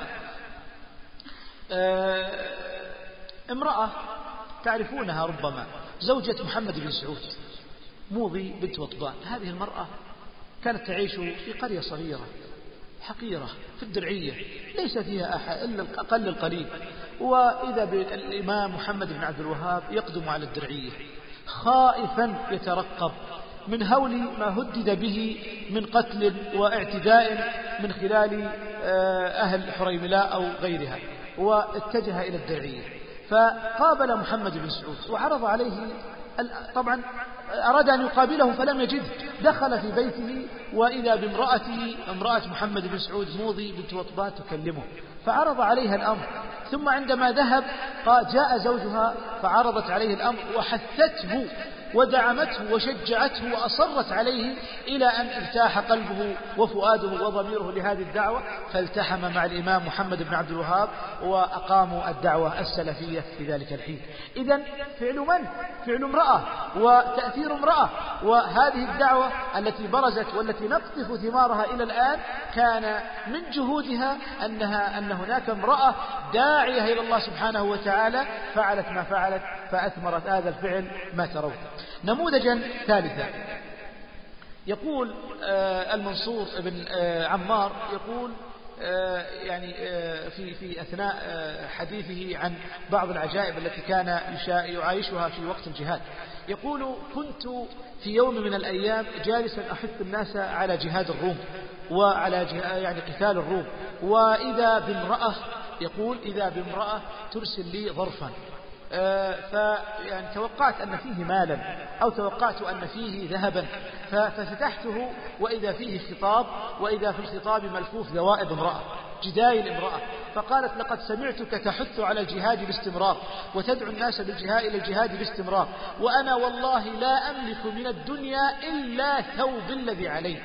آه، امرأة تعرفونها ربما زوجة محمد بن سعود. موضي بنت وطبان هذه المرأة كانت تعيش في قرية صغيرة حقيرة في الدرعية ليس فيها أحد إلا أقل القليل وإذا بالإمام محمد بن عبد الوهاب يقدم على الدرعية خائفا يترقب من هول ما هدد به من قتل واعتداء من خلال آه، أهل حريملاء أو غيرها واتجه إلى الدرعية. فقابل محمد بن سعود وعرض عليه طبعا أراد أن يقابله فلم يجد دخل في بيته وإذا بامرأته امرأة محمد بن سعود موضي بنت وطبات تكلمه. فعرض عليها الأمر. ثم عندما ذهب جاء زوجها فعرضت عليه الأمر وحثته. ودعمته وشجعته وأصرت عليه إلى أن ارتاح قلبه وفؤاده وضميره لهذه الدعوة فالتحم مع الإمام محمد بن عبد الوهاب وأقاموا الدعوة السلفية في ذلك الحين. إذا فعل من؟ فعل امرأة وتأثير امرأة. وهذه الدعوة التي برزت والتي نقطف ثمارها إلى الآن كان من جهودها أنها أن هناك امرأة داعية إلى الله سبحانه وتعالى فعلت ما فعلت فأثمرت هذا الفعل ما ترون. نموذجا ثالثا. يقول آه، المنصور بن آه، عمار يقول آه، يعني في في أثناء حديثه عن بعض العجائب التي كان يعايشها في وقت الجهاد يقول كنت في يوم من الأيام جالسا أحث الناس على جهاد الروم وعلى يعني قتال الروم وإذا بامرأة يقول إذا بامرأة ترسل لي ظرفا فيعني توقعت أن فيه مالا أو توقعت أن فيه ذهبا ففتحته وإذا فيه خطاب وإذا في الخطاب ملفوف ذوائب امرأة جدايل امرأة فقالت لقد سمعتك تحث على الجهاد باستمرار وتدعو الناس بالجهاد إلى الجهاد باستمرار وأنا والله لا أملك من الدنيا إلا ثوب الذي علي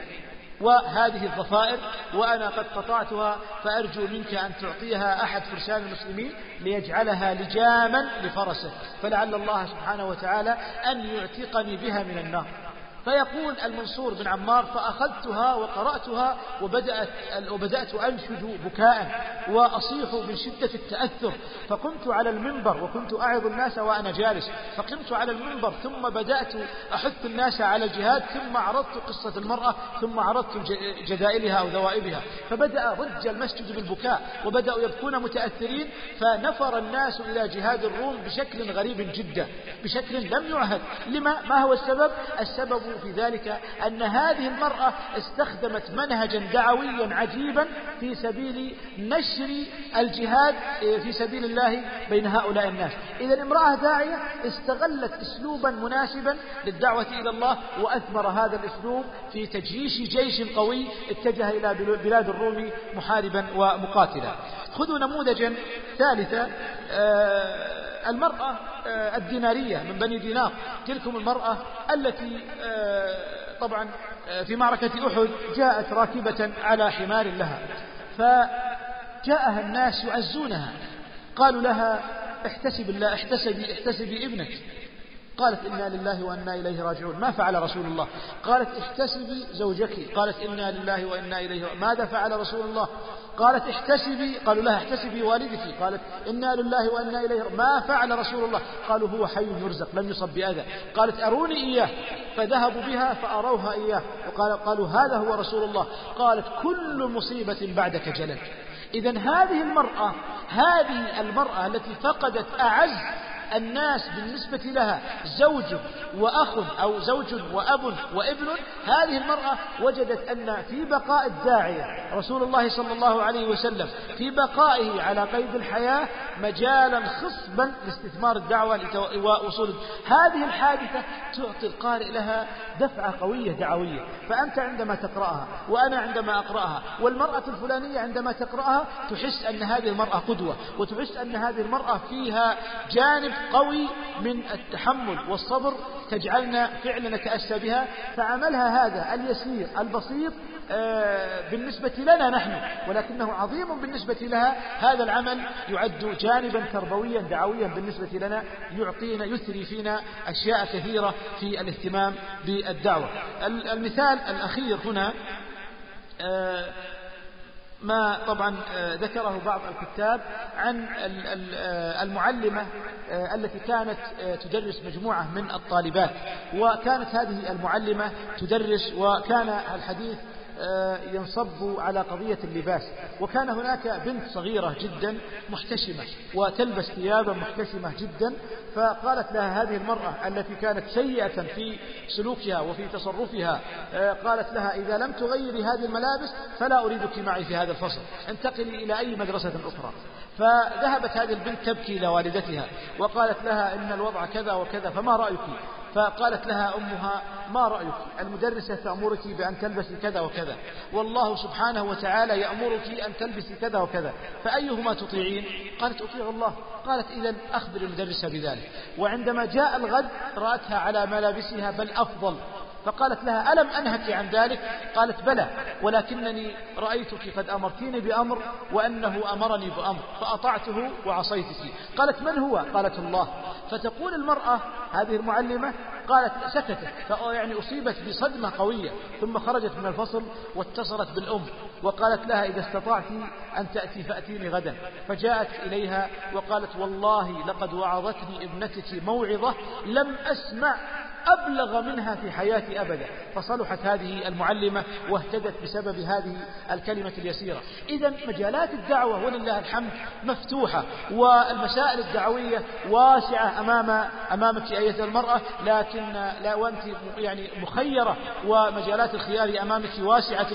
وهذه الضفائر وأنا قد قطعتها فأرجو منك أن تعطيها أحد فرسان المسلمين ليجعلها لجاما لفرسه فلعل الله سبحانه وتعالى أن يعتقني بها من النار. فيقول المنصور بن عمار فأخذتها وقرأتها وبدأت وبدأت أنشد بكاء وأصيح من شدة التأثر. فقمت على المنبر وكنت أعظ الناس وأنا جالس. فقمت على المنبر ثم بدأت أحث الناس على الجهاد ثم عرضت قصة المرأة ثم عرضت جدائلها أو ذوائبها. فبدأ رج المسجد بالبكاء وبدأوا يبكون متأثرين فنفر الناس إلى جهاد الروم بشكل غريب جدا بشكل لم يعهد. لما؟ ما هو السبب؟ السبب في ذلك أن هذه المرأة استخدمت منهجا دعويا عجيبا في سبيل نشر الجهاد في سبيل الله بين هؤلاء الناس. إذا امرأة داعية استغلت أسلوبا مناسبا للدعوة إلى الله وأثمر هذا الأسلوب في تجيش جيش قوي اتجه إلى بلاد الروم محاربا ومقاتلا. خذوا نموذجا ثالثا آه، المرأة آه، الدينارية من بني دينار. تلكم المرأة التي آه، طبعا في معركة أحد جاءت راكبة على حمار لها فجاءها الناس يعزونها قالوا لها احتسب الله احتسبي احتسبي ابنك. قالت إنا لله وإنا إليه راجعون. ما فعل رسول الله؟ قالت احتسبي زوجك. قالت إنا لله وإنا إليه ماذا فعل رسول الله؟ قالت احتسبي. قالوا لها احتسبي والدك. قالت إنا لله وإنا إليه ما فعل رسول الله؟ قالوا هو حي يرزق لم يصب بأذى. قالت أروني إياه؟ فذهبوا بها فأروها إياه. وقال قالوا هذا هو رسول الله. قالت كل مصيبة بعدك جلل إذا هذه المرأة هذه المرأة التي فقدت أعز الناس بالنسبة لها زوج وأخ أو زوج وأب وابن هذه المرأة وجدت أن في بقاء الداعية رسول الله صلى الله عليه وسلم في بقائه على قيد الحياة مجالا خصبا لاستثمار الدعوة ووصول هذه الحادثة تعطي القارئ لها دفعة قوية دعوية. فأنت عندما تقرأها وأنا عندما أقرأها والمرأة الفلانية عندما تقرأها تحس أن هذه المرأة قدوة وتحس أن هذه المرأة فيها جانب قوي من التحمل والصبر تجعلنا فعلا نتأسى بها. فعملها هذا اليسير البسيط آه، بالنسبة لنا نحن ولكنه عظيم بالنسبة لها. هذا العمل يعد جانبا تربويا دعويا بالنسبة لنا يعطينا يثري فينا أشياء كثيرة في الاهتمام بالدعوة. المثال الأخير هنا آه، ما طبعا آه، ذكره بعض الكتاب عن المعلمة التي كانت تدرس مجموعة من الطالبات. وكانت هذه المعلمة تدرس وكان الحديث آه، ينصب على قضية اللباس. وكان هناك بنت صغيرة جدا محتشمة وتلبس ثيابا محتشمة جدا فقالت لها هذه المرأة التي كانت سيئة في سلوكها وفي تصرفها آه، قالت لها إذا لم تغيري هذه الملابس فلا أريدك معي في هذا الفصل انتقلي إلى أي مدرسة أخرى. فذهبت هذه البنت تبكي إلى والدتها وقالت لها إن الوضع كذا وكذا فما رأيك؟ فقالت لها أمها ما رأيك؟ المدرسة تأمرك بأن تلبسي كذا وكذا. والله سبحانه وتعالى يأمرك أن تلبسي كذا وكذا. فأيهما تطيعين؟ قالت أطيع الله. قالت إذا أخبر المدرسة بذلك. وعندما جاء الغد رأتها على ملابسها بل أفضل. فقالت لها ألم أنهك عن ذلك؟ قالت بلى ولكنني رأيتك قد أمرتيني بأمر وأنه أمرني بأمر فأطعته وعصيتك. قالت من هو؟ قالت الله. فتقول المرأة هذه المعلمة قالت سكتت يعني أصيبت بصدمة قوية ثم خرجت من الفصل واتصلت بالأم. وقالت لها إذا استطعت أن تأتي فأتيني غدا. فجاءت إليها وقالت والله لقد وعظتني ابنتك موعظة لم أسمع أبلغ منها في حياتي أبدا. فصلحت هذه المعلمة واهتدت بسبب هذه الكلمة اليسيرة. إذا مجالات الدعوة ولله الحمد مفتوحة والمسائل الدعوية واسعة أمام أمامك أيتها المرأة لكن لا وأنت يعني مخيرة ومجالات الخيار أمامك واسعة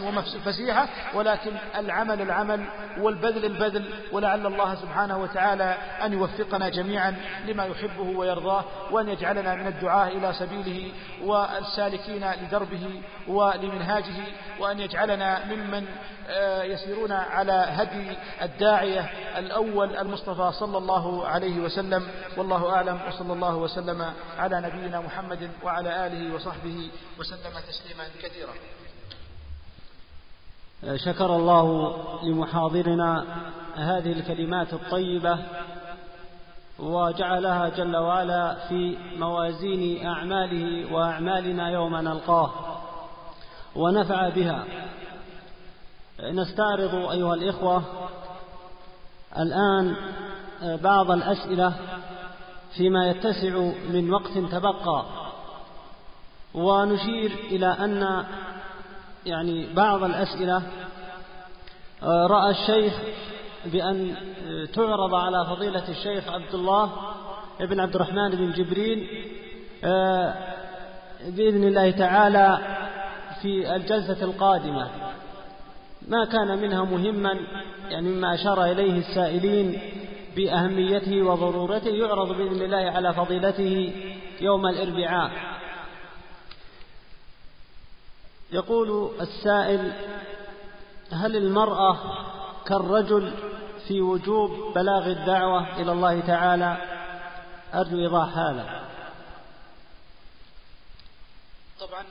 وفسيحة ولكن العمل العمل والبذل البذل ولعل الله سبحانه وتعالى أن يوفقنا جميعا لما يحبه ويرضاه وأن يجعلنا من الدعاء إلى سبيل سبيله والسالكين لدربه ولمنهاجه وأن يجعلنا ممن آه، يسيرون على هدي الداعية الأول المصطفى صلى الله عليه وسلم. والله أعلم وصلى الله وسلم على نبينا محمد وعلى آله وصحبه وسلم تسليما كثيرا. شكر الله لمحاضرنا هذه الكلمات الطيبة وجعلها جل وعلا في موازين أعماله وأعمالنا يوم نلقاه ونفع بها. نستعرض أيها الإخوة الآن بعض الأسئلة فيما يتسع من وقت تبقى. ونشير إلى أن يعني بعض الأسئلة رأى الشيخ بأن تعرض على فضيلة الشيخ عبد الله بن عبد الرحمن بن جبريل بإذن الله تعالى في الجلسة القادمة. ما كان منها مهما يعني مما أشار إليه السائلين بأهميته وضرورته يعرض بإذن الله على فضيلته يوم الأربعاء. يقول السائل هل المرأة كالرجل في وجوب بلاغ الدعوة إلى الله تعالى؟ أرجو إيضاح هذا. طبعا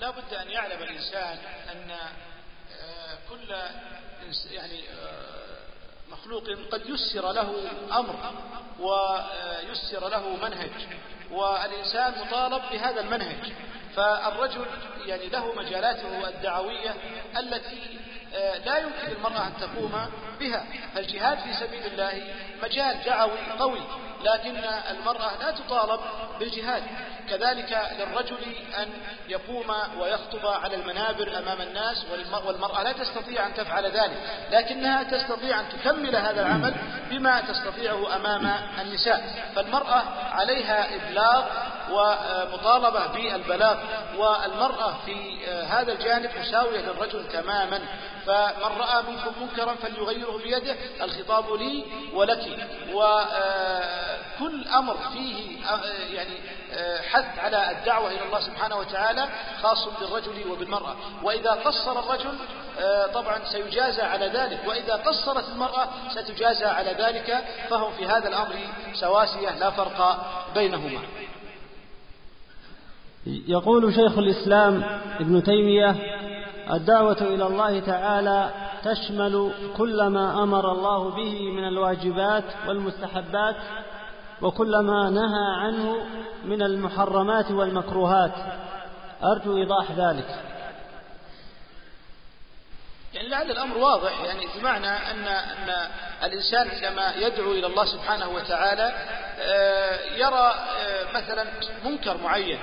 لا بد أن يعلم الإنسان أن كل يعني مخلوق قد يسر له أمر ويسر له منهج والإنسان مطالب بهذا المنهج. فالرجل يعني له مجالاته الدعوية التي لا يمكن للمرأة أن تقوم بها. فالجهاد في سبيل الله مجال دعوي قوي. لكن المرأة لا تطالب بالجهاد. كذلك للرجل أن يقوم ويخطب على المنابر أمام الناس والمرأة لا تستطيع أن تفعل ذلك لكنها تستطيع أن تكمل هذا العمل بما تستطيعه أمام النساء. فالمرأة عليها إبلاغ ومطالبة بالبلاغ والمرأة في هذا الجانب مساوية للرجل تماما. فمن رأى منكم منكرا فليغيره بيده الخطاب لي ولك. وكل أمر فيه يعني حث على الدعوة إلى الله سبحانه وتعالى خاص بالرجل وبالمرأة. وإذا قصر الرجل طبعا سيجازى على ذلك. وإذا قصرت المرأة ستجازى على ذلك. فهم في هذا الأمر سواسية لا فرق بينهما. يقول شيخ الإسلام ابن تيمية الدعوة إلى الله تعالى تشمل كل ما أمر الله به من الواجبات والمستحبات وكل ما نهى عنه من المحرمات والمكروهات. أرجو إيضاح ذلك. يعني لعل الأمر واضح يعني بمعنى أن أن الإنسان عندما يدعو إلى الله سبحانه وتعالى يرى مثلا منكر معين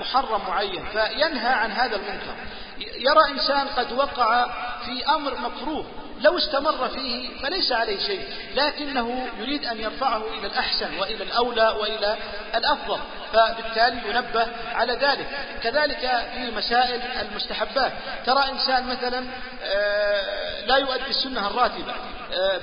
محرم معين فينهى عن هذا المنكر. يرى إنسان قد وقع في أمر مكروه لو استمر فيه فليس عليه شيء لكنه يريد أن يرفعه إلى الأحسن وإلى الأولى وإلى الأفضل فبالتالي ينبه على ذلك. كذلك في مسائل المستحبات ترى إنسان مثلا لا يؤدي السنة الراتبة.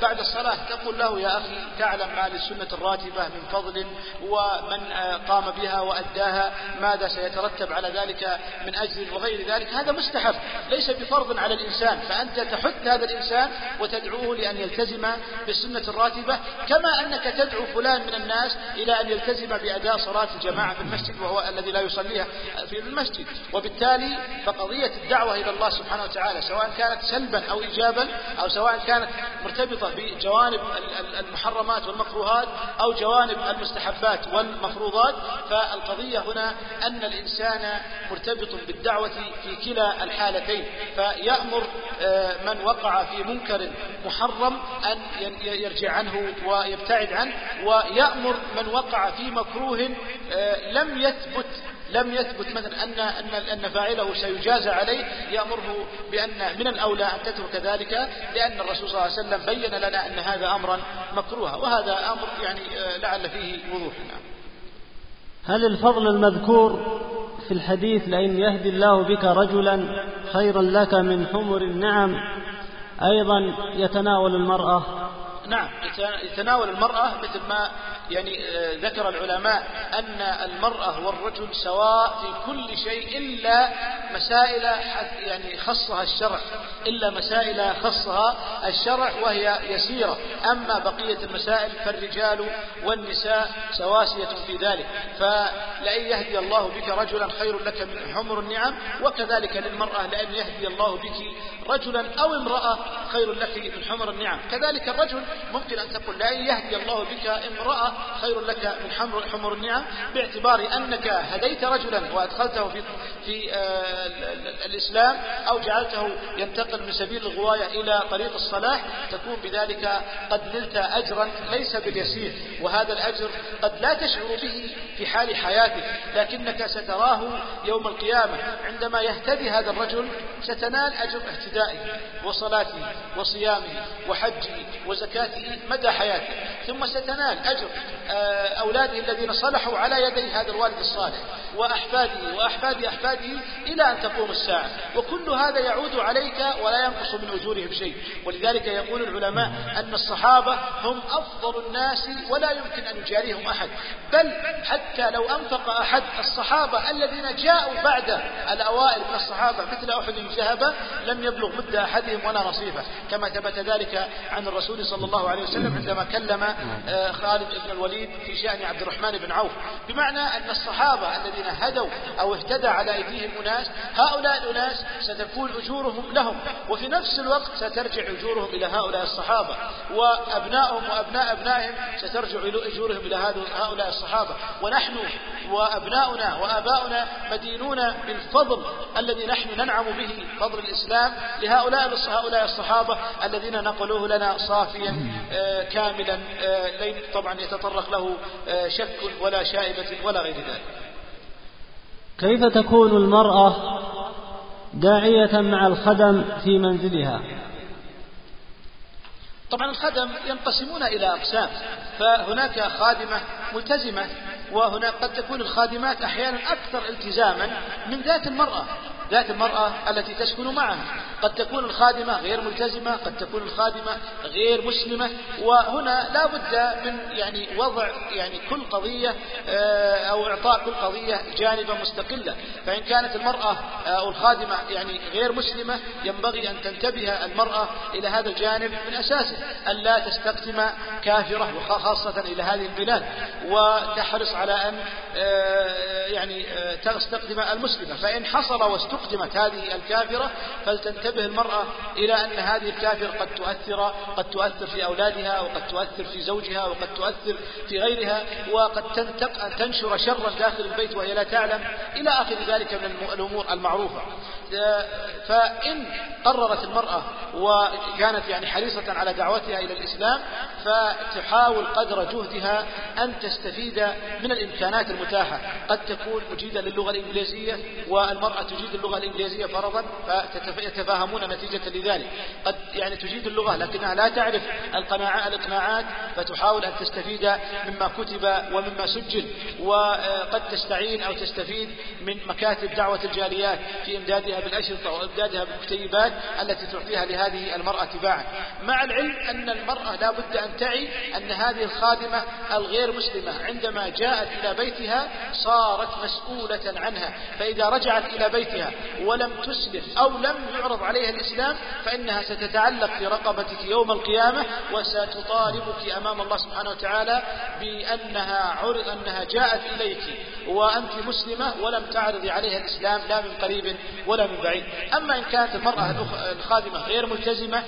بعد الصلاة تقول له يا أخي تعلم ما للسنة الراتبة من فضل ومن قام بها وأداها ماذا سيترتب على ذلك من أجر وغير ذلك؟ هذا مستحب. ليس بفرض على الإنسان فأنت تحث هذا الإنسان وتدعوه لأن يلتزم بالسنة الراتبة كما أنك تدعو فلان من الناس إلى أن يلتزم بأداء صلاة الجماعة في المسجد وهو الذي لا يصليها في المسجد. وبالتالي فقضية الدعوة إلى الله سبحانه وتعالى سواء كانت سلبا أو إيجابا أو سواء كانت مرتبطة بجوانب المحرمات والمكروهات أو جوانب المستحبات والمفروضات فالقضية هنا أن الإنسان مرتبط بالدعوة في كلا الحالتين فيأمر من وقع في منكر محرم أن يرجع عنه ويبتعد عنه ويأمر من وقع في مكروه لم يثبت لم يثبت مثلا أن أن أن فاعله سيجازى عليه يأمره بأن من الأولى أن تترك ذلك لأن الرسول صلى الله عليه وسلم بين لنا أن هذا أمرا مكروها وهذا أمر يعني لعل فيه وضوح. هل الفضل المذكور في الحديث لئن يهدي الله بك رجلا خيرا لك من حمر النعم أيضا يتناول المرأة نعم. يتناول المرأة مثل ما يعني ذكر العلماء أن المرأة والرجل سواء في كل شيء إلا مسائل يعني خصها الشرع إلا مسائل خصها الشرع وهي يسيرة. أما بقية المسائل فالرجال والنساء سواسية في ذلك. فلأن يهدي الله بك رجلا خير لك من حمر النعم وكذلك للمرأة لأن يهدي الله بك رجلا أو امرأة خير لك من حمر النعم. كذلك الرجل ممكن أن تقول لأن يهدي الله بك امرأة خير لك من حمر, حمر النعم باعتبار أنك هديت رجلا وأدخلته في, في آه الإسلام أو جعلته ينتقل من سبيل الغواية إلى طريق الصلاح. تكون بذلك قد نلت أجرا ليس باليسير وهذا الأجر قد لا تشعر به في حال حياتك لكنك ستراه يوم القيامة. عندما يهتدي هذا الرجل ستنال أجر اهتدائه وصلاته وصيامه وحجه وزكاته. مدى حياته ثم ستنال أجر آه، أولاده الذين صلحوا على يدي هذا الوالد الصالح وأحفاده وأحفاد أحفاده إلى أن تقوم الساعة. وكل هذا يعود عليك ولا ينقص من أجورهم شيء. ولذلك يقول العلماء أن الصحابة هم أفضل الناس ولا يمكن أن يجاريهم أحد. بل حتى لو أنفق أحد الصحابة الذين جاءوا بعد الأوائل من الصحابة مثل أحد ذهب لم يبلغ مد أحدهم ولا نصيبه. كما ثبت ذلك عن الرسول صلى الله عليه وسلم عندما كلم آه، خالد بن الوليد في شأن عبد الرحمن بن عوف. بمعنى أن الصحابة الذين هدوا أو اهتدى على أيديهم أناس هؤلاء الأناس ستكون أجورهم لهم وفي نفس الوقت سترجع أجورهم إلى هؤلاء الصحابة وأبنائهم وأبناء أبنائهم سترجع أجورهم إلى هؤلاء الصحابة. ونحن وأبناؤنا وآباؤنا مدينون بالفضل الذي نحن ننعم به فضل الإسلام لهؤلاء هؤلاء الصحابة الذين نقلوه لنا صافيا. كاملا. آه، طبعا يتطرق له آه، شك ولا شائبة ولا غير ذلك. كيف تكون المرأة داعية مع الخدم في منزلها؟ طبعا الخدم ينقسمون إلى أقسام فهناك خادمة ملتزمة وهناك قد تكون الخادمات أحيانا أكثر التزاما من ذات المرأة ذات المرأة التي تسكن معها. قد تكون الخادمة غير ملتزمة قد تكون الخادمة غير مسلمة. وهنا لا بد من يعني وضع يعني كل قضية آه، أو إعطاء كل قضية جانبا مستقلة. فإن كانت المرأة آه، أو الخادمة يعني غير مسلمة ينبغي أن تنتبه المرأة إلى هذا الجانب من أساسه. أن لا تستخدم كافرة وخاصة إلى هذه البلاد. وتحرص على أن آه، يعني تستخدم المسلمة. فإن حصل واستخدمت هذه الكافرة فلتنتبه تنتبه المرأة إلى أن هذه الكافر قد تؤثر قد تؤثر في أولادها وقد تؤثر في زوجها وقد تؤثر في غيرها وقد تنشر شرا داخل البيت وهي لا تعلم. إلى آخر ذلك من الأمور المعروفة. فإن قررت المرأة وكانت يعني حريصة على دعوتها إلى الإسلام فتحاول قدر جهدها أن تستفيد من الإمكانات المتاحة. قد تكون مجيدة للغة الإنجليزية والمرأة تجيد اللغة الإنجليزية فرضا فيتفاهمون نتيجة لذلك. قد يعني تجيد اللغة لكنها لا تعرف الإقناعات فتحاول أن تستفيد مما كتب ومما سجل. وقد تستعين أو تستفيد من مكاتب دعوة الجاليات في إمدادها بالأشرطة وإمدادها بالكتيبات التي تعطيها لهذه المرأة تباعا. مع العلم أن المرأة لا بد أن تعي أن هذه الخادمة الغير مسلمة. عندما جاءت إلى بيتها صارت مسؤولة عنها. فإذا رجعت إلى بيتها ولم تسلم أو لم يعرض عليها الإسلام فإنها ستتعلق في رقبتك يوم القيامة وستطالبك أمام الله سبحانه وتعالى بأنها عرض أنها جاءت إليك. وأنت مسلمة ولم تعرضي عليها الإسلام لا من قريب ولا بعيد. أما إن كانت المرأة الخادمة غير ملتزمة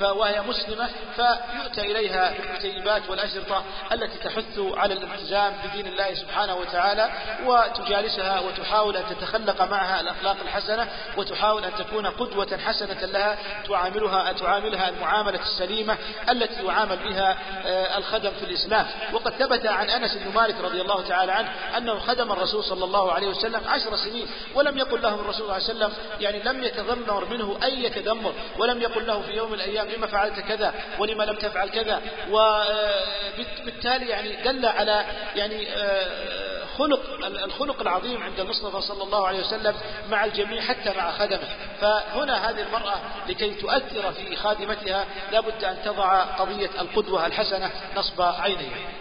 وهي مسلمة فيؤتى إليها بالكتيبات والأشرطة التي تحث على الالتزام بدين الله سبحانه وتعالى وتجالسها وتحاول أن تتخلق معها الأخلاق الحسنة وتحاول أن تكون قدوة حسنة لها تعاملها تعاملها المعاملة السليمة التي يعامل بها آه، الخدم في الإسلام. وقد ثبت عن أنس بن مالك رضي الله تعالى عنه أنه خدم الرسول صلى الله عليه وسلم عشر سنين ولم يقل له الرسول صلى الله عليه وسلم يعني لم يتذمر منه أي تذمر ولم يقل له في يوم من الأيام لما فعلت كذا ولما لم تفعل كذا. وبالتالي يعني دل على يعني آه، خلق الخلق العظيم عند المصطفى صلى الله عليه وسلم مع الجميع حتى مع خدمه. فهنا هذه المرأة لكي تؤثر في خادمتها لابد أن تضع قضية القدوة الحسنة نصب عينيها.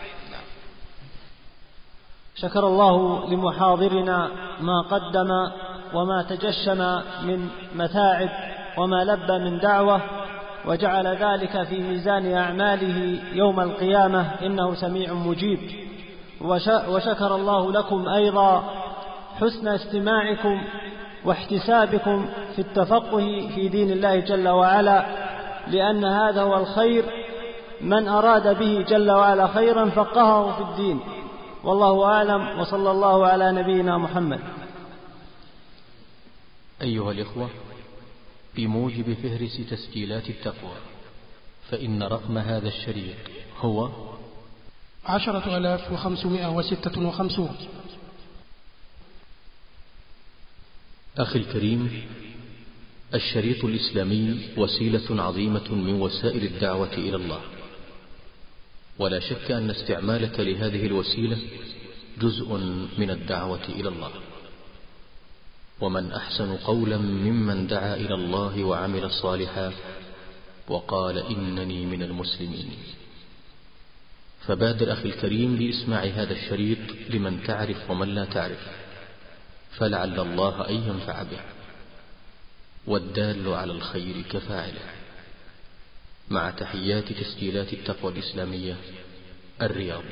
شكر الله لمحاضرنا ما قدم وما تجشم من متاعب وما لب من دعوة وجعل ذلك في ميزان أعماله يوم القيامة إنه سميع مجيب. وشكر الله لكم أيضا حسن استماعكم واحتسابكم في التفقه في دين الله جل وعلا لأن هذا هو الخير من أراد به جل وعلا خيرا فقهه في الدين. والله أعلم وصلى الله على نبينا محمد. أيها الإخوة بموجب فهرس تسجيلات التقوى فإن رقم هذا الشريط هو عشرة آلاف وخمسمائة وستة وخمسون. أخي الكريم الشريط الإسلامي وسيلة عظيمة من وسائل الدعوة إلى الله. ولا شك أن استعمالك لهذه الوسيلة جزء من الدعوة إلى الله. ومن أحسن قولا ممن دعا إلى الله وعمل صالحا وقال إنني من المسلمين. فبادر أخي الكريم بإسماع هذا الشريط لمن تعرف ومن لا تعرف فلعل الله أن ينفع به والدال على الخير كفاعله. مع تحيات تسجيلات التقوى الإسلامية الرياض